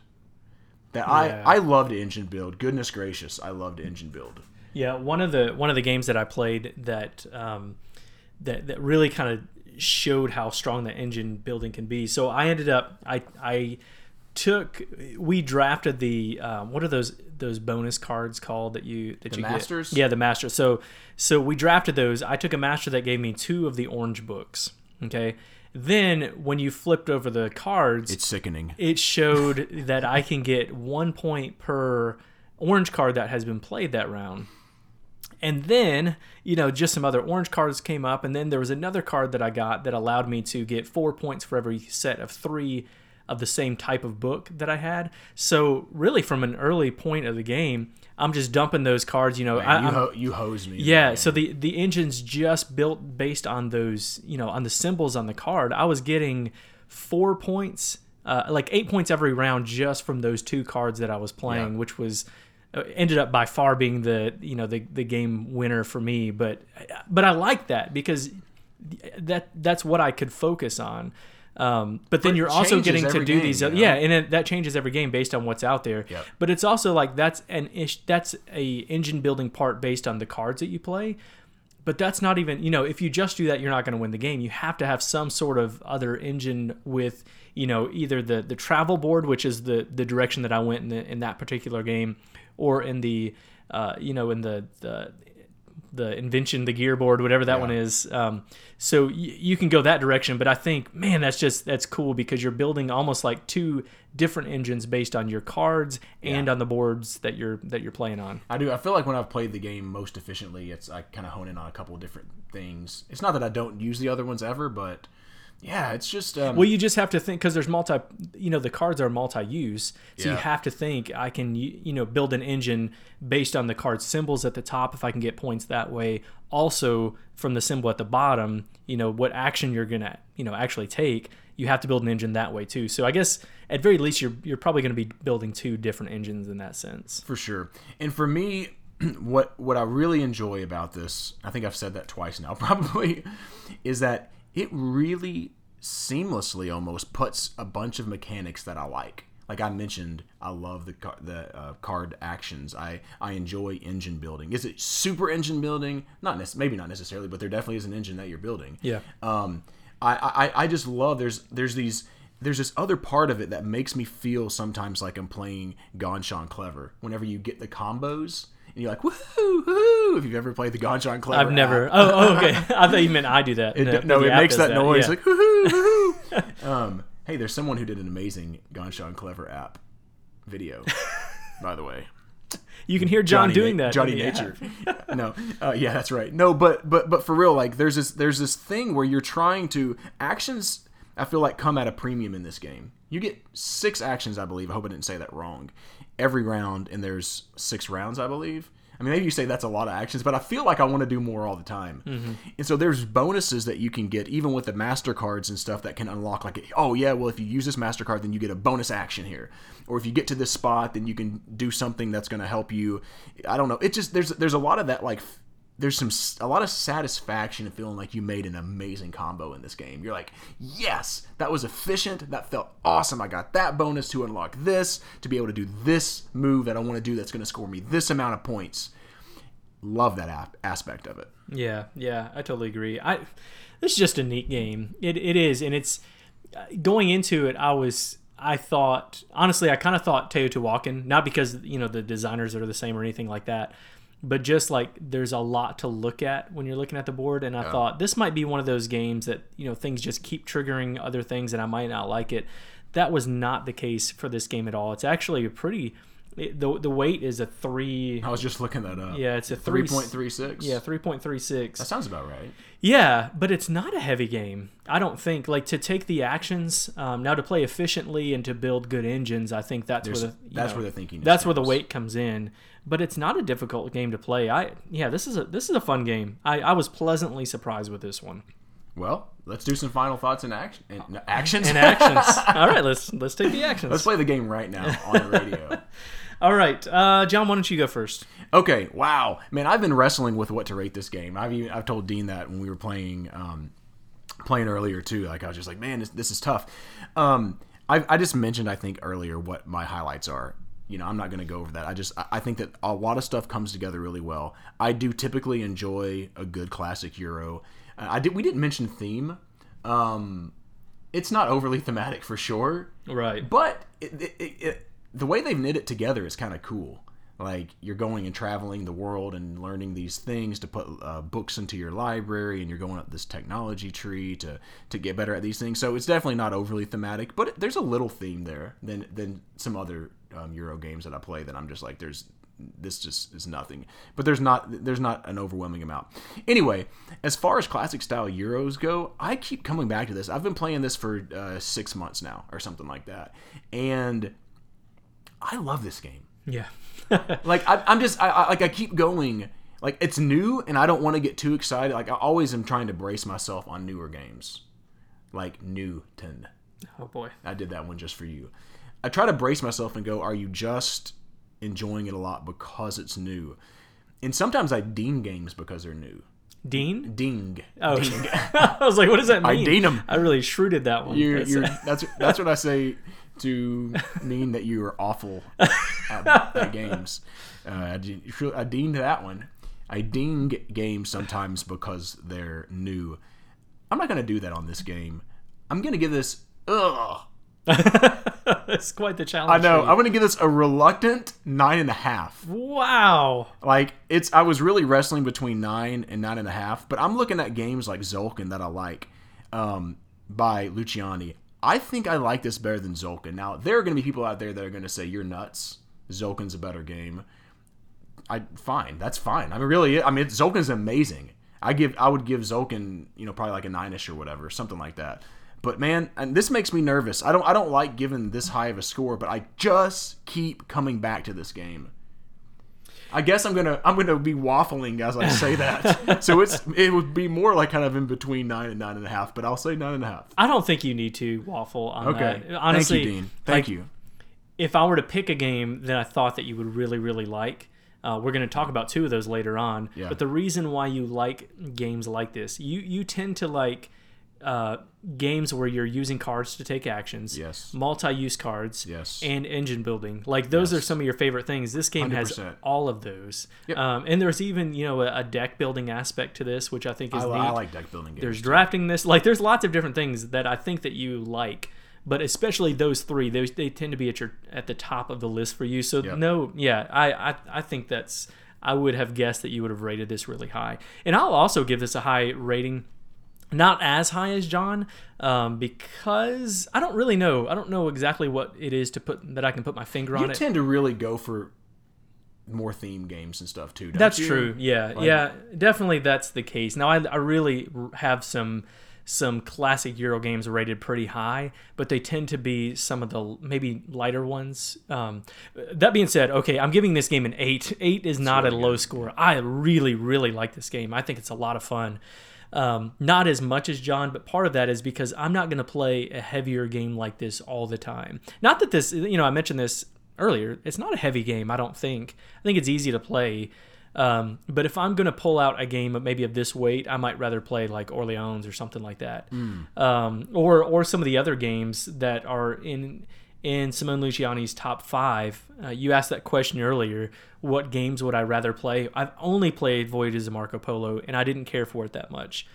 that Yeah. I I loved engine build. Goodness gracious, I loved engine build. Yeah, one of the one of the games that I played that um, that that really kind of showed how strong the engine building can be. So I ended up I I took we drafted the um, what are those those bonus cards called that you that you Masters? get? Yeah, the master. So so we drafted those. I took a master that gave me two of the orange books. Okay. Then when you flipped over the cards, It's sickening. it showed that I can get one point per orange card that has been played that round. And then, you know, just some other orange cards came up. And then there was another card that I got that allowed me to get four points for every set of three of the same type of book that I had. So, really, from an early point of the game, I'm just dumping those cards. You know, I, you, ho- you hose me. yeah, so the the engine's just built based on those, you know, on the symbols on the card. I was getting four points, uh, like eight points every round just from those two cards that I was playing, Yeah. which was ended up by far being the you know the the game winner for me. But but I like that because that that's what I could focus on. Um, but then But you're also getting to do game, these, you know? yeah, and it, that changes every game based on what's out there. Yep. But it's also like that's an ish, that's a engine building part based on the cards that you play. But that's not even you know if you just do that you're not going to win the game. You have to have some sort of other engine with you know either the the travel board, which is the the direction that I went in the, in that particular game, or in the uh, you know in the the the invention, the gear board, whatever that Yeah. one is. Um, so y- you can go that direction, but I think, man, that's just that's cool because you're building almost like two different engines based on your cards and on the boards that you're that you're playing on. I do. I feel like when I've played the game most efficiently, it's I kind of hone in on a couple of different things. It's not that I don't use the other ones ever, but yeah, it's just um, Well, you just have to think because there's multi, you know, the cards are multi-use, so you have to think I can, you you know, build an engine based on the card symbols at the top if I can get points that way. Also, from the symbol at the bottom, you know, what action you're gonna, you know, actually take. You have to build an engine that way too. So I guess at very least you're you're probably going to be building two different engines in that sense. for sure. And for me, what what I really enjoy about this, I think I've said that twice now, probably, is that it really seamlessly almost puts a bunch of mechanics that I like. Like I mentioned, I love the car, the uh, card actions. I I enjoy engine building. Is it super engine building? Not nec- maybe not necessarily, but there definitely is an engine that you're building. Yeah. Um, I, I I just love there's there's these there's this other part of it that makes me feel sometimes like I'm playing Ganz Schön Clever. Whenever you get the combos and you're like woohoo woohoo. If you've ever played the Ganz Schön Clever, I've never. Oh, oh, okay. I thought you meant I do that. It, no, the it makes does that, noise Yeah. like woohoo woohoo. um, hey, there's someone who did an amazing Ganz Schön Clever app video. by the way, you can hear John Johnny doing Na- that. Johnny Nature. no, uh, yeah, that's right. No, but but but for real, like there's this there's this thing where you're trying to actions. I feel like come at a premium in this game. You get six actions, I believe. I hope I didn't say that wrong. Every round, and there's six rounds, I believe. I mean, maybe you say that's a lot of actions, but I feel like I want to do more all the time. Mm-hmm. And so there's bonuses that you can get, even with the Mastercards and stuff, that can unlock, like, oh, yeah, well, if you use this Mastercard, then you get a bonus action here. Or if you get to this spot, then you can do something that's going to help you. I don't know. It just, there's there's a lot of that, like, there's some a lot of satisfaction in feeling like you made an amazing combo in this game. You're like, yes, that was efficient. That felt awesome. I got that bonus to unlock this to be able to do this move that I want to do that's going to score me this amount of points. Love that aspect of it. Yeah, yeah, I totally agree. I this is just a neat game. It it is, and it's uh, going into it. I was I thought honestly, I kind of thought Teotihuacan, not because you know the designers are the same or anything like that, but just like there's a lot to look at when you're looking at the board. And I thought this might be one of those games that you know things just keep triggering other things, and I might not like it. That was not the case for this game at all. It's actually a pretty. It, the, the weight is a three. I was just looking that up. Yeah, it's a three three point three six. Yeah, three point three six. that sounds about right. Yeah, but it's not a heavy game. I don't think. Like to take the actions um, now to play efficiently and to build good engines. I think that's There's- where the that's know, where the thinking That's where the weight comes in. But it's not a difficult game to play. I yeah, this is a this is a fun game. I, I was pleasantly surprised with this one. Well, let's do some final thoughts and action. And, no, actions. And actions. All right, let's let's take the actions. let's play the game right now on the radio. All right, uh, John, why don't you go first? Okay, wow, man, I've been wrestling with what to rate this game. I've even, I've told Dean that when we were playing um, playing earlier too. Like I was just like, man, this, this is tough. Um, I, I just mentioned I think earlier what my highlights are. You know, I'm not going to go over that. I just I- think that a lot of stuff comes together really well. I do typically enjoy a good classic Euro. Uh, I did we didn't mention theme. Um, it's not overly thematic for sure. Right. But it, it, it, it, the way they've knit it together is kind of cool. Like you're going and traveling the world and learning these things to put uh, books into your library, and you're going up this technology tree to to get better at these things. So it's definitely not overly thematic, but there's a little theme there than than some other um, Euro games that I play that I'm just like there's this just is nothing. But there's not there's not an overwhelming amount. Anyway, as far as classic style Euros go, I keep coming back to this. I've been playing this for uh, six months now or something like that, and I love this game. Yeah. Like I, I'm just I, I like I keep going. Like it's new, and I don't want to get too excited. Like I always am trying to brace myself on newer games, like Newton. oh boy. I did that one just for you. I try to brace myself and go, are you just enjoying it a lot because it's new? And sometimes I dean games because they're new. Dean. Ding. Oh, I was like, what does that mean? I dean them. I really shrewded that one. You're, That's- you're, that's that's what I say to mean that you are awful at, at games. Uh, I, de- I deemed that one. I ding games sometimes because they're new. I'm not gonna do that on this game. I'm gonna give this. Ugh. it's quite the challenge. I know. I'm gonna give this a reluctant nine and a half. Wow. Like it's. I was really wrestling between nine and nine and a half, but I'm looking at games like Tzolk'in that I like, um, by Luciani. I think I like this better than Tzolk'in. Now there are gonna be people out there that are gonna say you're nuts. Tzolk'in's a better game. I fine. That's fine. I mean, really. I mean, Tzolk'in's amazing. I give. I would give Tzolk'in, you know, probably like a nine-ish or whatever, something like that. But man, and this makes me nervous. I don't. I don't like giving this high of a score, but I just keep coming back to this game. I guess I'm gonna I'm gonna be waffling as I say that. so it's it would be more like kind of in between nine and nine and a half, but I'll say nine and a half. I don't think you need to waffle on Okay. that. Honestly, Thank you, Dean. Thank like, you. if I were to pick a game that I thought that you would really, really like, uh, we're going to talk about two of those later on. Yeah. But the reason why you like games like this, you you tend to like uh, games where you're using cards to take actions, Yes. multi-use cards, Yes. and engine building. Like those are some of your favorite things. This game has 100%. all of those. Yep. Um, and there's even you know a, a deck building aspect to this, which I think is I, neat. I like deck building games. There's drafting this. Like there's lots of different things that I think that you like, but especially those three, they, they tend to be at your at the top of the list for you. So Yep. no, yeah, I, I I think that's I would have guessed that you would have rated this really high, and I'll also give this a high rating. Not as high as John, um, because I don't really know. I don't know exactly what it is to put that I can put my finger you on it. tend to really go for more theme games and stuff too. Don't That's you? true. Yeah, yeah, definitely that's the case. Now I, I really have some some classic Euro games rated pretty high, but they tend to be some of the maybe lighter ones. Um, that being said, okay, I'm giving this game an eight. Eight is not a low score. I really, really like this game. I think it's a lot of fun. Um, not as much as John, but part of that is because I'm not going to play a heavier game like this all the time. Not that this, you know, I mentioned this earlier. It's not a heavy game. I don't think. I think it's easy to play. Um, but if I'm going to pull out a game of maybe of this weight, I might rather play like Orleans or something like that, um, or or some of the other games that are in in Simone Luciani's top five. Uh, you asked that question earlier. What games would I rather play? I've only played Voyages of Marco Polo, and I didn't care for it that much.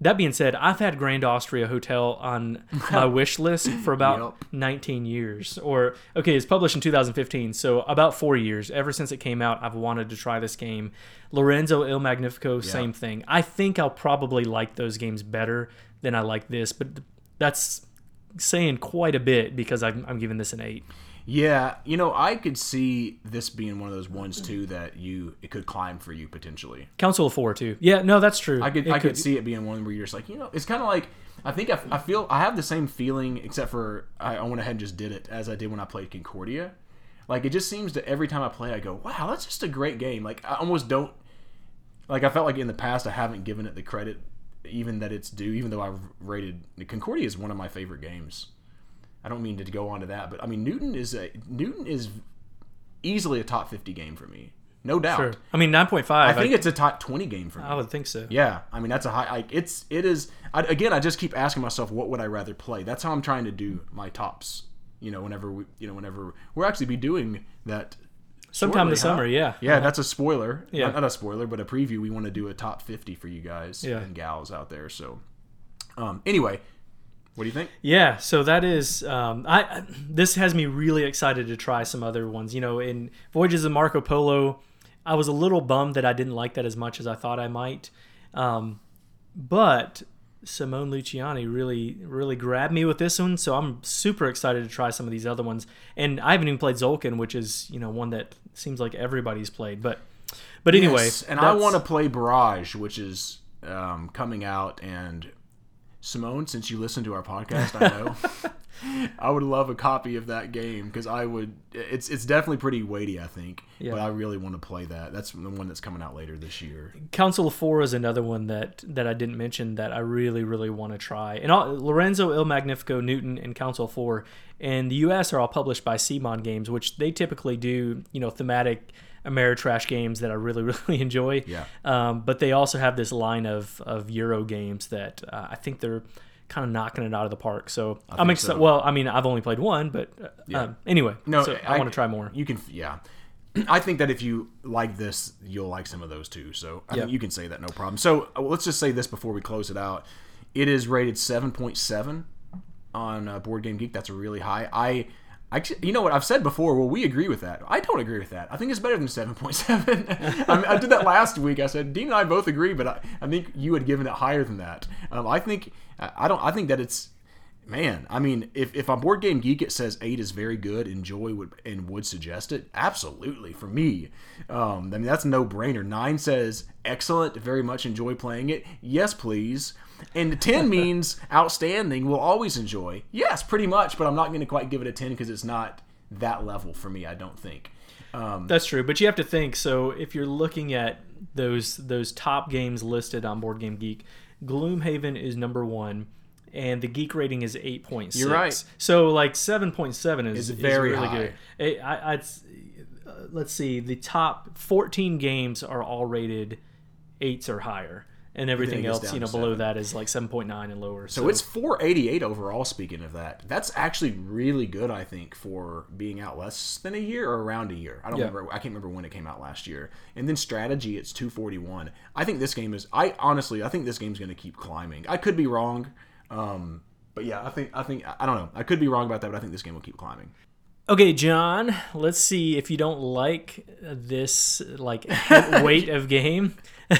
That being said, I've had Grand Austria Hotel on my wish list for about Yep. 19 years. Or, okay, it's published in 2015, so about four years. Ever since it came out, I've wanted to try this game. Lorenzo Il Magnifico, same thing. I think I'll probably like those games better than I like this, but that's saying quite a bit because I'm, I'm giving this an 8. Yeah, you know, I could see this being one of those ones too that you it could climb for you potentially. Council of Four, too. Yeah, no, that's true. I could It I could see it being one where you're just like, you know, it's kind of like I think I, I feel I have the same feeling except for I, I went ahead and just did it as I did when I played Concordia. Like it just seems that every time I play, I go, wow, that's just a great game. Like I almost don't like I felt like in the past I haven't given it the credit even that it's due, even though I've rated Concordia is one of my favorite games. I don't mean to go on to that, but I mean Newton is a Newton is easily a top 50 game for me, no doubt. Sure. I mean, nine point five. I think it's a top 20 game for me. I would think so. Yeah, I mean that's a high. Like it's it is. I, again, I just keep asking myself, what would I rather play? That's how I'm trying to do my tops. You know, whenever we, you know, whenever we're actually be doing that. Sometime shortly, this summer, huh? yeah. Yeah, that's a spoiler. Yeah. Not, not a spoiler, but a preview. We want to do a top 50 for you guys Yeah. and gals out there. So, um, anyway, what do you think? Yeah, so that is um, I, I. This has me really excited to try some other ones. You know, in Voyages of Marco Polo, I was a little bummed that I didn't like that as much as I thought I might, um, but Simone Luciani really, really grabbed me with this one. So I'm super excited to try some of these other ones. And I haven't even played Tzolk'in, which is you know one that seems like everybody's played. But but anyway, Yes, and I want to play Barrage, which is um, coming out. And Simone, since you listen to our podcast, I know I would love a copy of that game because I would. It's it's definitely pretty weighty, I think. Yeah. But I really want to play that. That's the one that's coming out later this year. Council of Four is another one that that I didn't mention that I really really want to try. And all, Lorenzo Il Magnifico, Newton, and Council of Four in the U.S. are all published by CMON Games, which they typically do you know thematic Ameritrash games that I really really enjoy. Yeah. Um, but they also have this line of of Euro games that uh, I think they're kind of knocking it out of the park. So I'm excited. so. Well, I mean, I've only played one, but uh, um, anyway, No, so I, want to try more. You can, yeah. I think that if you like this, you'll like some of those too. So I Yeah. think you can say that no problem. So uh, let's just say this before we close it out. It is rated 7.7 on uh, Board Game Geek. That's really high. I, I, you know what I've said before. Well, we agree with that. I don't agree with that. I think it's better than 7.7. I, mean, I did that last week. I said Dean and I both agree, but I, I think you had given it higher than that. Um, I think I I don't. I think that it's Man, I mean, if, if on Board Game Geek it says eight is very good, enjoy would and would suggest it, absolutely for me. Um, I mean that's no brainer. Nine says excellent, very much enjoy playing it. Yes, please. And ten means outstanding, will always enjoy. Yes, pretty much, but I'm not going to quite give it a ten because it's not that level for me. I don't think. Um, That's true, but you have to think. So if you're looking at those those top games listed on Board Game Geek, Gloomhaven is number one, and the geek rating is eight point six. You're right. So like seven point seven is, It's very is really high. good. It- I, I'd, uh, let's see, the top fourteen games are all rated eights or higher, and everything else, you know, below seven. that is like seven point nine and lower. So it's 488 overall. Speaking of that, that's actually really good. I think for being out less than a year or around a year. I don't Yeah. remember. I can't remember when it came out last year. And then strategy, it's 241. I think this game is. I honestly, I think this game's going to keep climbing. I could be wrong, um, but yeah, I think I think I don't know. I could be wrong about that, but I think this game will keep climbing. Okay, John, let's see if you don't like this like weight of game.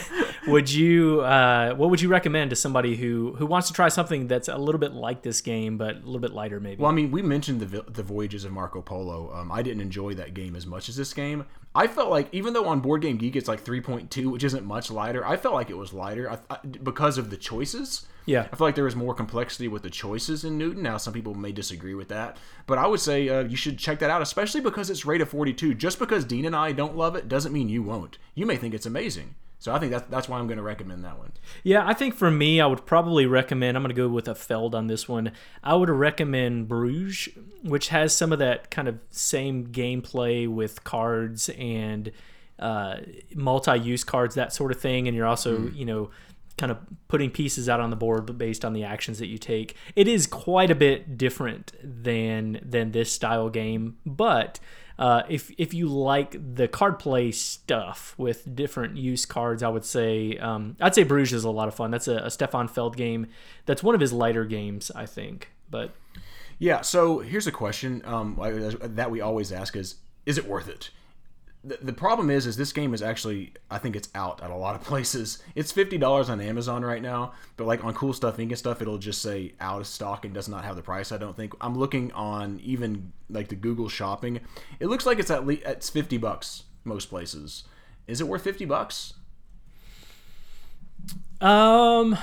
would you uh, what would you recommend to somebody who who wants to try something that's a little bit like this game but a little bit lighter maybe? Well, I mean, we mentioned the the voyages of Marco Polo. Um, I didn't enjoy that game as much as this game. I felt like even though on Board Game Geek it's like 3.2, which isn't much lighter, I felt like it was lighter I, I, because of the choices. Yeah. I feel like there was more complexity with the choices in Newton. Now, some people may disagree with that, but I would say uh, you should check that out, especially because it's rated 42. Just because Dean and I don't love it doesn't mean you won't. You may think it's amazing. So I think that's that's why I'm going to recommend that one. Yeah, I think for me, I would probably recommend. I'm going to go with a Feld on this one. I would recommend Bruges, which has some of that kind of same gameplay with cards and uh, multi-use cards, that sort of thing. And you're also, you know, kind of putting pieces out on the board, but based on the actions that you take. It is quite a bit different than than this style game, but. Uh, if if you like the card play stuff with different use cards, I would say um, I'd say Bruges is a lot of fun. That's a, a Stefan Feld game. That's one of his lighter games, I think. But Yeah. So here's a question um, that we always ask: is is it worth it? The, the problem is, is this game is actually, I think it's out at a lot of places. It's fifty dollars on Amazon right now, but like on Cool Stuff Inc. and stuff, it'll just say out of stock and does not have the price. I don't think. I'm looking on even like the Google Shopping. It looks like it's at least it's fifty bucks most places. Is it worth fifty bucks? um,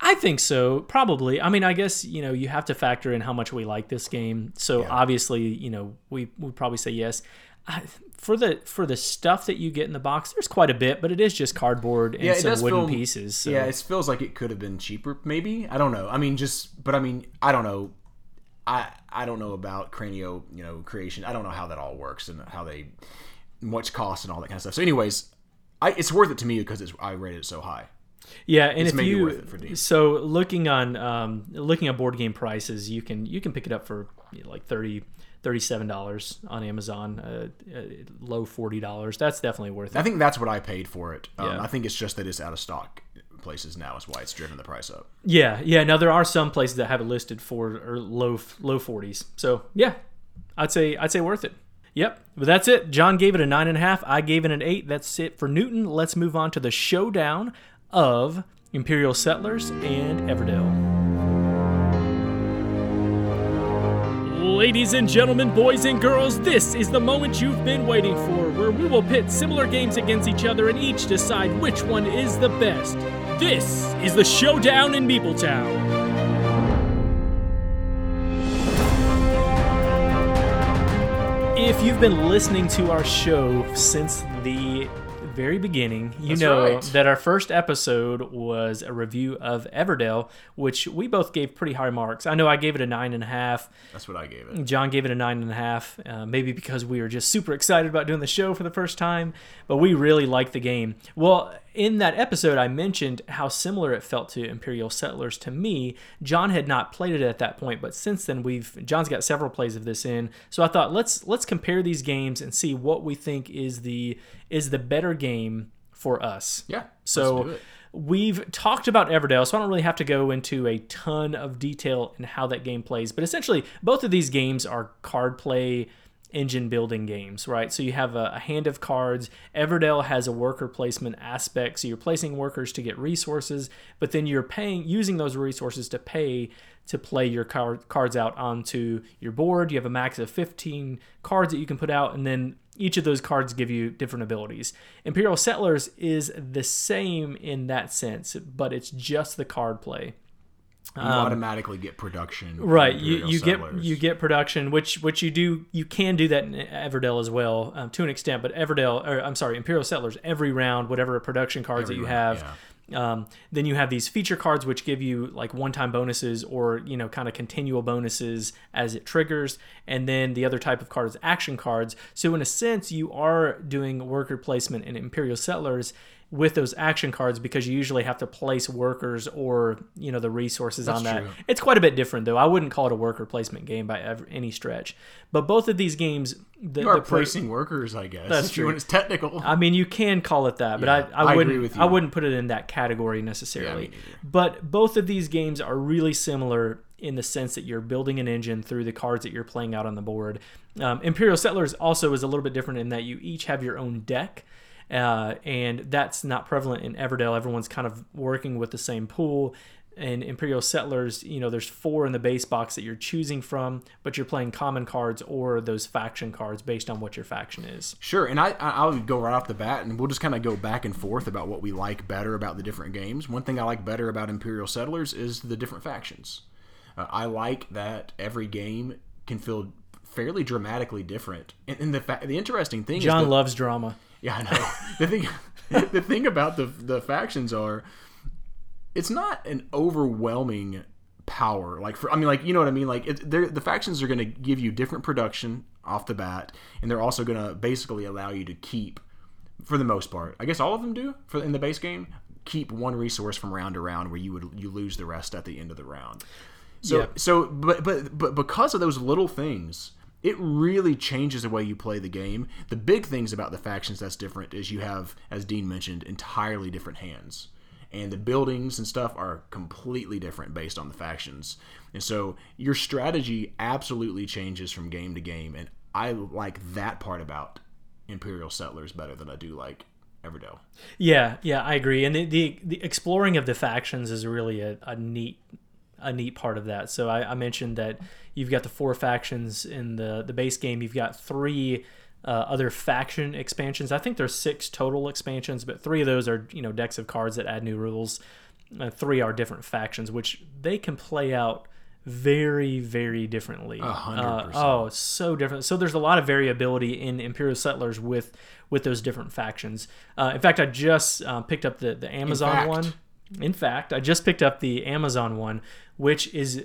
I think so. Probably. I mean, I guess you know you have to factor in how much we like this game. So obviously, you know, we would probably say yes. I, for the for the stuff that you get in the box, there's quite a bit, but it is just cardboard and Yeah, some wooden feel- pieces. So. Yeah, it feels like it could have been cheaper, maybe. I don't know. I mean, just, but I mean, I don't know. I I don't know about Cranio, you know, creation. I don't know how that all works and how they much cost and all that kind of stuff. So, anyways, I, it's worth it to me because it's, I rated it so high. Yeah, and It's if maybe you worth it for so looking on um, looking at board game prices, you can you can pick it up for you know, like 30 $37 on Amazon, uh, uh, low $40. That's definitely worth it. I think that's what I paid for it. Um, Yeah. I think it's just that it's out of stock places now is why it's driven the price up. Yeah, yeah. Now there are some places that have it listed for or low low 40s. So yeah, I'd say I'd say worth it. Yep, but that's it. John gave it a nine and a half. I gave it an eight. That's it for Newton. Let's move on to the showdown of Imperial Settlers and Everdell. Ladies and gentlemen, boys and girls, this is the moment you've been waiting for, where we will pit similar games against each other and each decide which one is the best. This is the showdown in Meepletown. If you've been listening to our show since the very beginning, you That's know right. that our first episode was a review of Everdell, which we both gave pretty high marks. I know I gave it a nine and a half. That's what I gave it. John gave it a nine and a half, uh, maybe because we were just super excited about doing the show for the first time, but we really liked the game. Well, in that episode, I mentioned how similar it felt to Imperial Settlers to me. John had not played it at that point, but since then we've John's got several plays of this in. So I thought let's let's compare these games and see what we think is the is the better game for us. Yeah. So let's do it. we've talked about Everdell, so I don't really have to go into a ton of detail in how that game plays. But essentially, both of these games are card play engine building games, right? So you have a, a hand of cards. Everdell has a worker placement aspect, so you're placing workers to get resources, but then you're paying using those resources to pay to play your card, cards out onto your board. You have a max of 15 cards that you can put out, and then each of those cards give you different abilities. Imperial Settlers is the same in that sense, but it's just the card play. You automatically get production. um, Right, you, you get you get production, which which you do you can do that in Everdell as well um, to an extent. But Everdell, or I'm sorry, Imperial Settlers, every round, whatever production cards that you round, have, um, then you have these feature cards which give you like one-time bonuses or you know kind of continual bonuses as it triggers, and then the other type of card is action cards. So in a sense, you are doing worker placement in Imperial Settlers with those action cards because you usually have to place workers or you know the resources on that. true. It's quite a bit different though. I wouldn't call it a worker placement game by ever, any stretch. But both of these games, the, You are the placing workers, I guess. That's true. want it's technical. I mean, you can call it that, but Yeah, I, I I wouldn't. I wouldn't put it in that category necessarily. neither. but both of these games are really similar in the sense that you're building an engine through the cards that you're playing out on the board. Um, Imperial Settlers also is a little bit different in that you each have your own deck. Uh, and that's not prevalent in Everdell. Everyone's kind of working with the same pool. And Imperial Settlers, you know, there's four in the base box that you're choosing from, but you're playing common cards or those faction cards based on what your faction is. Sure, and I I- I'll go right off the bat, and we'll just kind of go back and forth about what we like better about the different games. One thing I like better about Imperial Settlers is the different factions. Uh, I like that every game can feel fairly dramatically different, and, and the fa- the interesting thing John is that, loves drama. Yeah, I know. The thing the thing about the the factions are it's not an overwhelming power. Like for i mean like you know what i mean? Like it, the factions are going to give you different production off the bat and they're also going to basically allow you to keep for the most part i guess all of them do for in the base game keep one resource from round to round where you would you lose the rest at the end of the round. So Yeah. so but but but because of those little things it really changes the way you play the game. The big things about the factions that's different is you have as dean mentioned entirely different hands. And the buildings and stuff are completely different based on the factions. And so your strategy absolutely changes from game to game. And i like that part about imperial settlers better than i do like everdell. Yeah, yeah, I agree. And the, the, the exploring of the factions is really a, a neat a neat part of that. So I, I mentioned that you've got the four factions in the the base game. You've got three uh, other faction expansions. I think there's six total expansions, but three of those are you know decks of cards that add new rules. Uh, three are different factions, which they can play out very very differently. hundred Uh, oh, so different. So there's a lot of variability in Imperial Settlers with with those different factions. Uh, in fact, I just uh, picked up the the Amazon fact, one. In fact, I just picked up the Amazon one, which is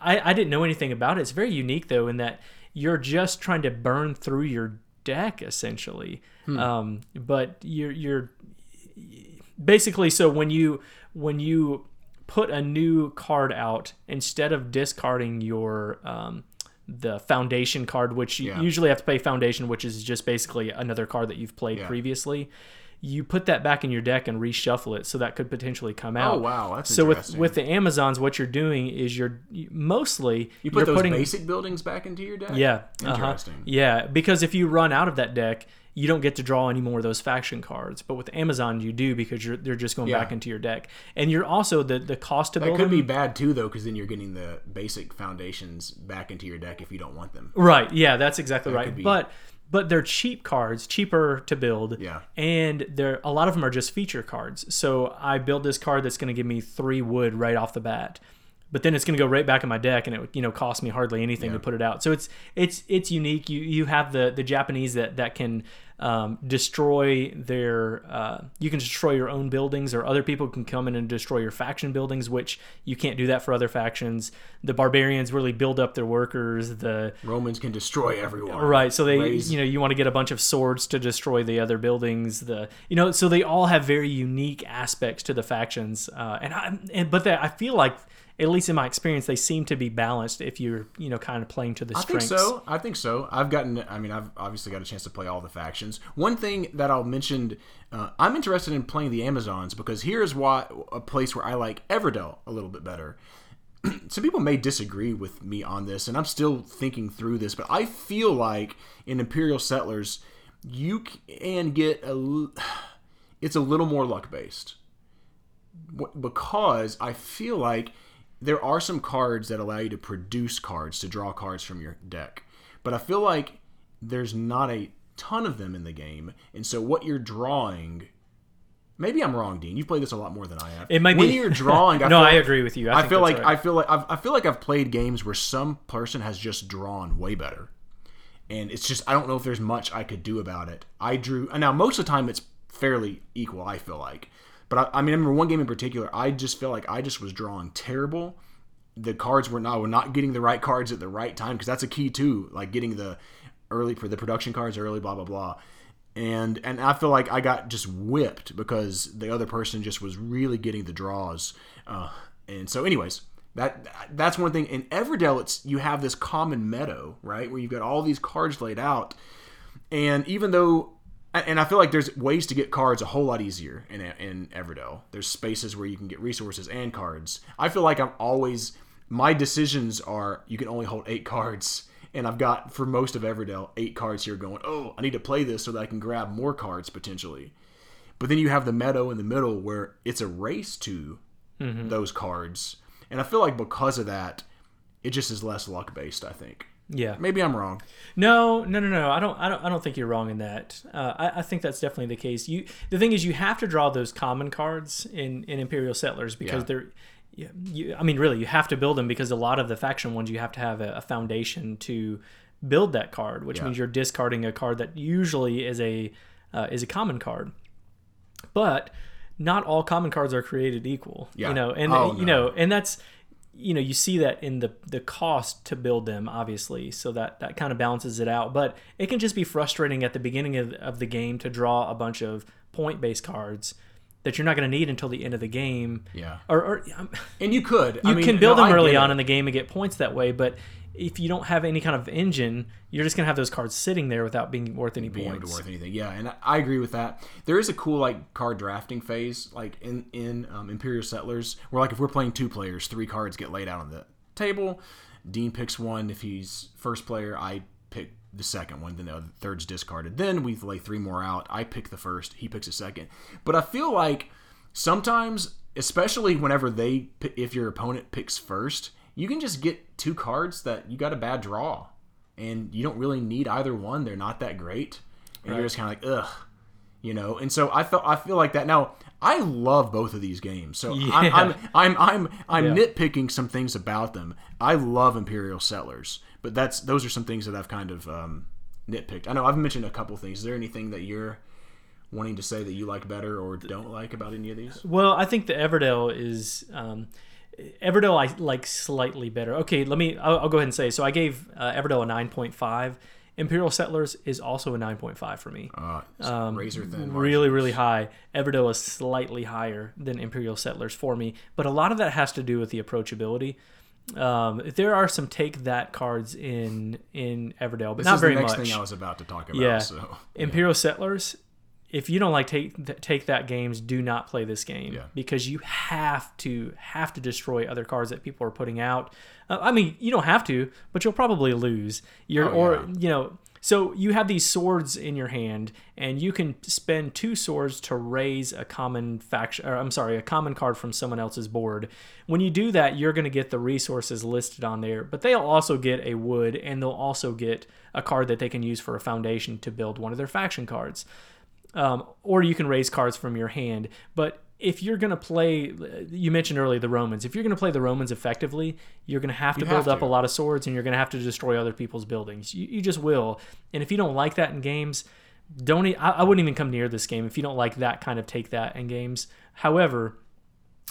I, I didn't know anything about it. It's very unique though in that you're just trying to burn through your deck essentially. Um, but you're you're basically so when you when you put a new card out instead of discarding your um, the foundation card which you Yeah. usually have to pay foundation which is just basically another card that you've played Yeah. previously you put that back in your deck and reshuffle it so that could potentially come out Oh, wow, that's so with with the amazons what you're doing is you're mostly You put those putting basic buildings back into your deck. yeah. uh-huh. Interesting. Yeah, because if you run out of that deck, you don't get to draw any more of those faction cards. But with Amazon, you do because you're they're just going Yeah. back into your deck, and you're also the the cost to That build could them. be bad too, though, because then you're getting the basic foundations back into your deck if you don't want them. Right. Yeah, that's exactly could right. be- But but they're cheap cards, cheaper to build. Yeah. And they're a lot of them are just feature cards. So I build this card that's going to give me 3 wood right off the bat. But then it's going to go right back in my deck and it would, you know cost me hardly anything to put it out. So it's it's it's unique. You you have the the Japanese that that can um, destroy their uh, you can destroy your own buildings or other people can come in and destroy your faction buildings which you can't do that for other factions the barbarians really build up their workers the Romans can destroy everyone. Right. So they, you know, you want to get a bunch of swords to destroy the other buildings. The, you know, so they all have very unique aspects to the factions. Uh, and I, and but that I feel like, at least in my experience, they seem to be balanced if you're, you know, kind of playing to the strengths. I think so. I think so. I've gotten. I mean, I've obviously got a chance to play all the factions. One thing that I'll mention, uh, I'm interested in playing the Amazons because here's why a place where I like Everdell a little bit better. Some people may disagree with me on this, and I'm still thinking through this, but I feel like in Imperial Settlers, you can get a, It's a little more luck based because I feel like there are some cards that allow you to produce cards to draw cards from your deck, but I feel like there's not a ton of them in the game, and so what you're drawing. Maybe I'm wrong, Dean. You've played this a lot more than I have. It might when be- you're drawing. I no, I like- agree with you. I, I feel like right. I feel like I've, I feel like I've played games where some person has just drawn way better, and it's just I don't know if there's much I could do about it. I drew now most of the time it's fairly equal. I feel like, but I, I mean I remember one game in particular. I just felt like I just was drawing terrible. The cards were not were not getting the right cards at the right time because that's a key too. Like getting the early for the production cards early, blah blah blah and and I feel like I got just whipped because the other person just was really getting the draws. Uh, and so, anyways, that that's one thing. In Everdell, it's you have this common meadow, right, where you've got all these cards laid out, and even though. And I feel like there's ways to get cards a whole lot easier in in Everdell. There's spaces where you can get resources and cards. I feel like I'm always my decisions are you can only hold eight cards and I've got for most of Everdell eight cards here going, oh, I need to play this so that I can grab more cards potentially. But then you have the meadow in the middle where it's a race to mm-hmm. those cards. And I feel like because of that, it just is less luck based, I think. Yeah. Maybe I'm wrong. No, no, no, no. I don't. I don't. I don't think you're wrong in that. Uh, I, I think that's definitely the case. You. The thing is, you have to draw those common cards in in Imperial Settlers because Yeah. they're. You, you, I mean, really, you have to build them because a lot of the faction ones you have to have a, a foundation to build that card, which Yeah. means you're discarding a card that usually is a uh, is a common card. But not all common cards are created equal. Yeah. You know, and Oh, you no. know, and that's you know you see that in the the cost to build them obviously so that that kind of balances it out but it can just be frustrating at the beginning of, of the game to draw a bunch of point based cards that you're not going to need until the end of the game Yeah. or, or And you could. you I mean, can build no, them early on in the game and get points that way but if you don't have any kind of engine you're just going to have those cards sitting there without being worth any being points worth anything. Yeah, and I- I agree with that. There is a cool like card drafting phase, like in in um, Imperial Settlers, where like if we're playing two players, three cards get laid out on the table. Dean picks one. If he's first player, I pick the second one. Then the third's discarded. Then we lay three more out. I pick the first. He picks a second. But I feel like sometimes, especially whenever they, if your opponent picks first, you can just get two cards that you got a bad draw, and you don't really need either one. They're not that great, and you're just kind of like, ugh, you know. And so I felt I feel like that now. I love both of these games, so Yeah. I'm, I'm I'm I'm I'm Yeah. nitpicking some things about them. I love Imperial Settlers, but that's those are some things that I've kind of um, nitpicked. I know I've mentioned a couple things. Is there anything that you're wanting to say that you like better or don't like about any of these? Well, I think the Everdell is um, Everdell I like slightly better. Okay, let me. I'll, I'll go ahead and say. So I gave uh, Everdell a nine point five. Imperial Settlers is also a nine point five for me. Uh, Um, razor thin. really, really high. Everdell is slightly higher than Imperial Settlers for me, but a lot of that has to do with the approachability. Um, there are some take that cards in in Everdell, but This not is very the next much. thing I was about to talk about. Yeah. So Imperial Settlers, if you don't like take take that games, do not play this game Yeah. because you have to have to destroy other cards that people are putting out. Uh, I mean, you don't have to, but you'll probably lose. You're Oh, or yeah. you know. So you have these swords in your hand, and you can spend two swords to raise a common faction. Or I'm sorry, a common card from someone else's board. When you do that, you're going to get the resources listed on there, but they'll also get a wood, and they'll also get a card that they can use for a foundation to build one of their faction cards um, or you can raise cards from your hand. But if you're going to play, you mentioned earlier the Romans. If you're going to play the Romans effectively, you're going to have to You build have up to. a lot of swords, and you're going to have to destroy other people's buildings. You, you just will. And if you don't like that in games, don't. e- I, I wouldn't even come near this game if you don't like that kind of take that in games. However.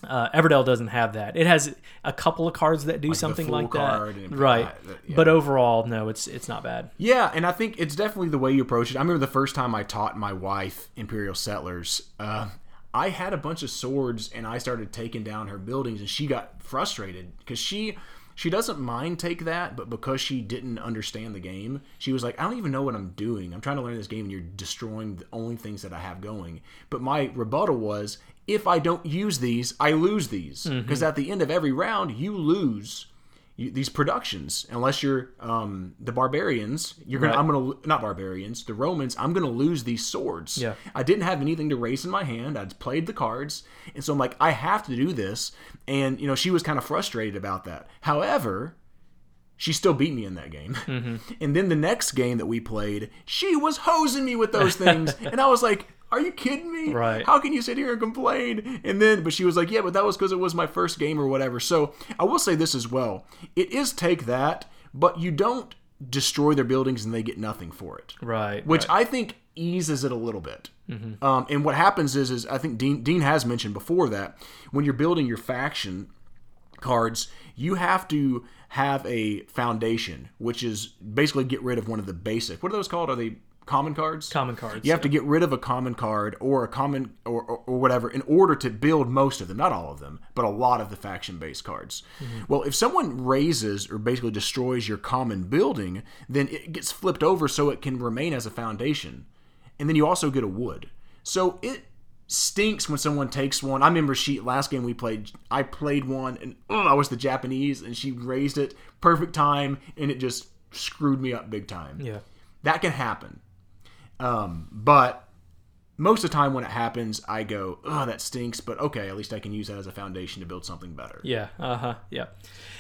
Uh, Everdell doesn't have that. It has a couple of cards that do the something like that, right? that- yeah. But overall, no, it's it's not bad. Yeah, and I think it's definitely the way you approach it. I remember the first time I taught my wife Imperial Settlers. Uh, I had a bunch of swords, and I started taking down her buildings, and she got frustrated because she she doesn't mind take that, but because she didn't understand the game, she was like, "I don't even know what I'm doing. I'm trying to learn this game, and you're destroying the only things that I have going." But my rebuttal was, "If I don't use these, I lose these because at the end of every round, you lose." you, these productions unless you're um, the barbarians you're gonna Right. i'm gonna not barbarians the romans i'm gonna lose these swords Yeah. i didn't have anything to raise in my hand i'd played the cards and so i'm like i have to do this and you know she was kind of frustrated about that however she still beat me in that game. Mm-hmm. And then the next game that we played, she was hosing me with those things. and I was like, are you kidding me? Right. How can you sit here and complain? And then, but she was like, yeah, but that was because it was my first game or whatever. So I will say this as well. It is take that, but you don't destroy their buildings and they get nothing for it Right. which I think eases it a little bit. Um, and what happens is, is I think Dean Dean has mentioned before that when you're building your faction cards, you have to have a foundation, which is basically get rid of one of the basic. What are those called? Are they common cards? common cards. You have to get rid of a common card or a common or, or, or whatever in order to build most of them, not all of them, but a lot of the faction based cards. Mm-hmm. Well, if someone razes or basically destroys your common building, then it gets flipped over so it can remain as a foundation. And then you also get a wood. So it stinks when someone takes one. I remember she last game we played, I played one and oh, I was the Japanese and she razed it perfect time and it just screwed me up big time. Yeah. That can happen. Um, but most of the time when it happens, I go, oh, that stinks, but okay, at least I can use that as a foundation to build something better. Yeah. Uh huh. Yeah.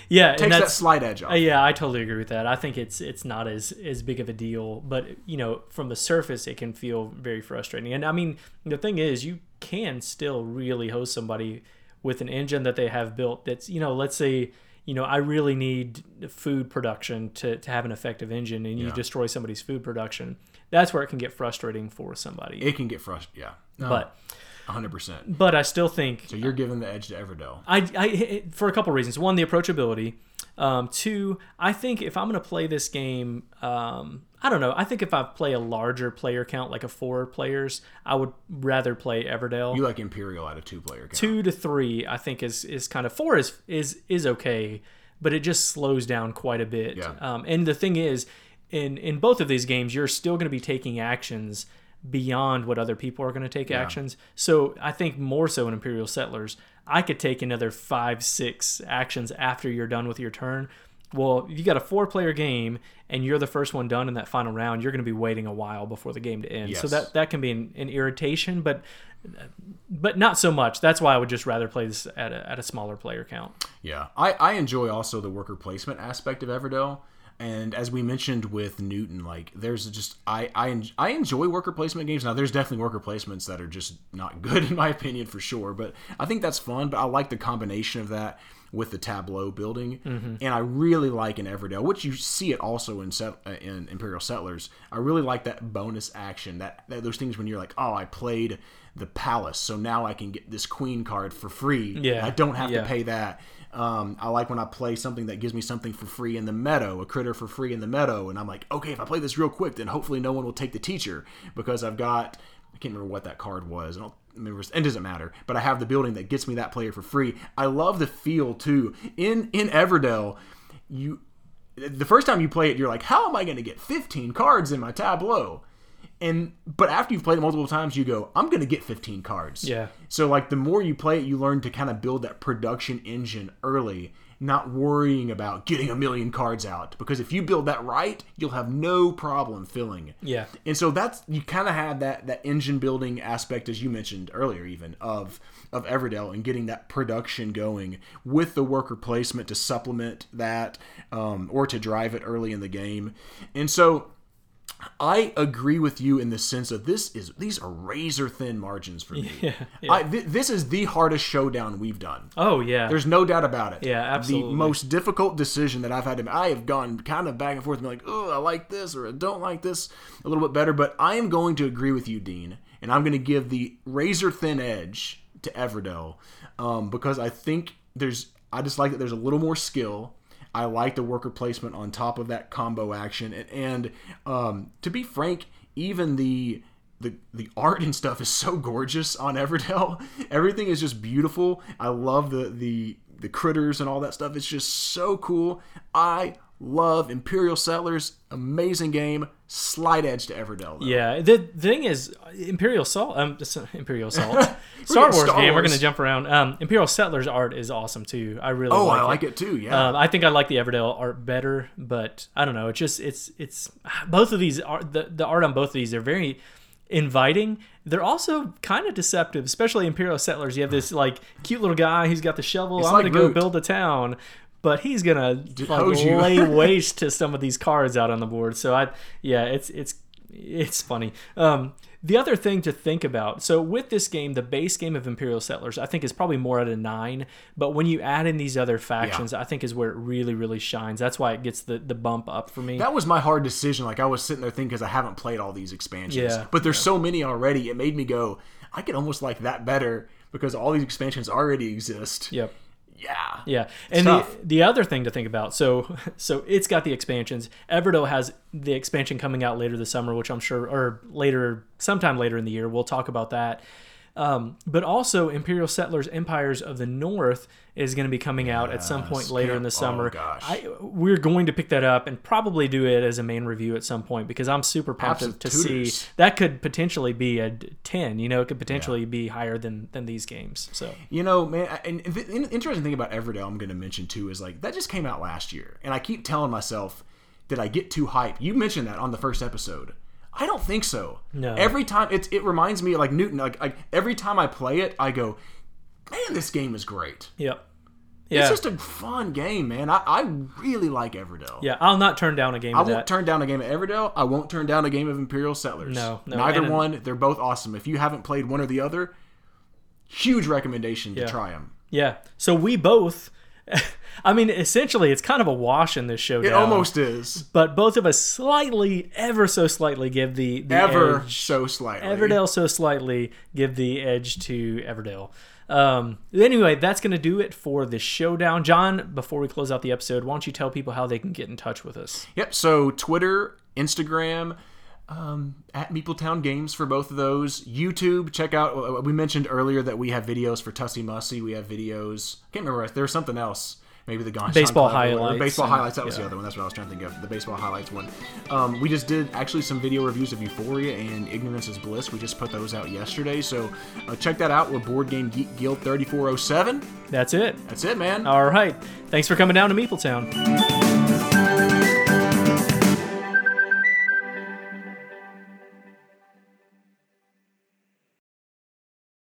Yeah. and Takes that slight edge off. Uh, yeah, I totally agree with that. I think it's it's not as as big of a deal, but you know, from the surface, it can feel very frustrating. And I mean, the thing is, you can still really host somebody with an engine that they have built. That's you know, let's say you know, I really need food production to, to have an effective engine, and you Yeah. destroy somebody's food production. That's where it can get frustrating for somebody. It can get frustrating. Yeah. No, but 100%. but I still think So you're giving the edge to Everdell. I, I for a couple reasons. One, the approachability. Um, two, I think if I'm going to play this game, um, I don't know. I think if I play a larger player count, like a four players, I would rather play Everdell. You like Imperial at a two player count. two to three, I think is is kind of four is is is okay, but it just slows down quite a bit. Yeah. Um, and the thing is, in in both of these games, you're still going to be taking actions beyond what other people are going to take actions. So I think more so in Imperial Settlers, I could take another five, six actions after you're done with your turn. Well, if you got a four player game and you're the first one done in that final round, you're going to be waiting a while before the game to end. So that that can be an, an irritation, but but not so much. That's why I would just rather play this at a, at a smaller player count. Yeah, I, I enjoy also the worker placement aspect of Everdell, and as we mentioned with Newton, like there's just I I, I enjoy worker placement games. Now there's definitely worker placements that are just not good in my opinion for sure, but I think that's fun. But I like the combination of that with the tableau building, Mm-hmm. and I really like in Everdell, which you see it also in set, uh, in Imperial Settlers. I really like that bonus action, that, that those things when you're like, oh, I played the palace, so now I can get this queen card for free. Yeah, I don't have yeah. to pay that. Um, I like when I play something that gives me something for free in the meadow, a critter for free in the meadow, and I'm like, okay, if I play this real quick, then hopefully no one will take the teacher because I've got I can't remember what that card was. I don't remember. It doesn't matter. But I have the building that gets me that player for free. I love the feel too. In in Everdell, you the first time you play it, you're like, how am I going to get 15 cards in my tableau? And but after you've played it multiple times, you go, I'm going to get 15 cards. Yeah. So like the more you play it, you learn to kind of build that production engine early, not worrying about getting a million cards out. Because if you build that right, you'll have no problem filling. Yeah. And so that's you kind of had that that engine building aspect as you mentioned earlier, even of of Everdell and getting that production going with the worker placement to supplement that um, or to drive it early in the game. And so I agree with you in the sense that this is these are razor thin margins for me. Yeah, I, th- this is the hardest showdown we've done. Oh yeah. There's no doubt about it. Yeah, absolutely. The most difficult decision that I've had to I have gone kind of back and forth and been like, oh, I like this or I don't like this a little bit better. But I am going to agree with you, Dean, and I'm going to give the razor thin edge to Everdell um, because I think there's I just like that there's a little more skill. I like the worker placement on top of that combo action, and, and um, to be frank, even the the the art and stuff is so gorgeous on Everdell. Everything is just beautiful. I love the the the critters and all that stuff. It's just so cool. I love Imperial Settlers. Amazing game. Slight edge to Everdell. Though. Yeah, the thing is, Imperial Salt, um, Imperial Salt, Star Wars Star game. We're gonna jump around. Um, Imperial Settlers art is awesome too. I really Oh, like I it. like it too. Yeah. Um, I think I like the Everdell art better, but I don't know. It's just it's it's both of these art the, the art on both of these are very inviting. They're also kind of deceptive, especially Imperial Settlers. You have this like cute little guy. He's got the shovel. I'm like gonna go build a town. But he's gonna like, lay waste to some of these cards out on the board. So I, yeah, it's it's it's funny. Um, the other thing to think about so with this game, the base game of Imperial Settlers, I think is probably more at a nine. But when you add in these other factions, I think is where it really, really shines. That's why it gets the, the bump up for me. that was my hard decision. Like I was sitting there thinking because I haven't played all these expansions. Yeah. But there's so many already. It made me go. I could almost like that better because all these expansions already exist. yep. Yeah. Yeah, and the, the other thing to think about, so so it's got the expansions. Everdell has the expansion coming out later this summer, which I'm sure, or later, sometime later in the year, we'll talk about that. Um, but also, Imperial Settlers Empires of the North is going to be coming out at some point later in the summer. oh, gosh. I, we're going to pick that up and probably do it as a main review at some point because I'm super pumped to, see that could potentially be a 10. You know, it could potentially be higher than than these games. So You know, man, and the interesting thing about Everdell I'm going to mention too is like that just came out last year, and I keep telling myself, did I get too hype? You mentioned that on the first episode. I don't think so. No. Every time it it reminds me like Newton. Like, like every time I play it, I go, man, this game is great. yep. Yeah. It's just a fun game, man. I, I really like Everdell. yeah, I'll not turn down a game I of won't that. turn down a game of Everdell. I won't turn down a game of Imperial Settlers. No, no, neither and- one. They're both awesome. If you haven't played one or the other, huge recommendation to Yeah. try them. Yeah. So we both, I mean, essentially, it's kind of a wash in this showdown. It almost is. But both of us slightly, ever so slightly, give the, the Ever edge. so slightly. Everdell so slightly give the edge to Everdell. Um, anyway, that's going to do it for the showdown. John, before we close out the episode, why don't you tell people how they can get in touch with us? Yep. So Twitter, Instagram, um, at Meepletown Games for both of those. YouTube, check out. uh, We mentioned earlier that we have videos for Tussie Mussy. We have videos. I Can't remember. There was something else. Maybe the Baseball Schön Clever one. highlights Baseball and- highlights. That was the other one. That's what I was trying to think of. The baseball highlights one. Um, we just did actually some video reviews of Euphoria and Ignorance is Bliss. We just put those out yesterday. So uh, check that out. We're Board Game Geek Guild 3407. That's it. That's it, man. All right. Thanks for coming down to Meepletown.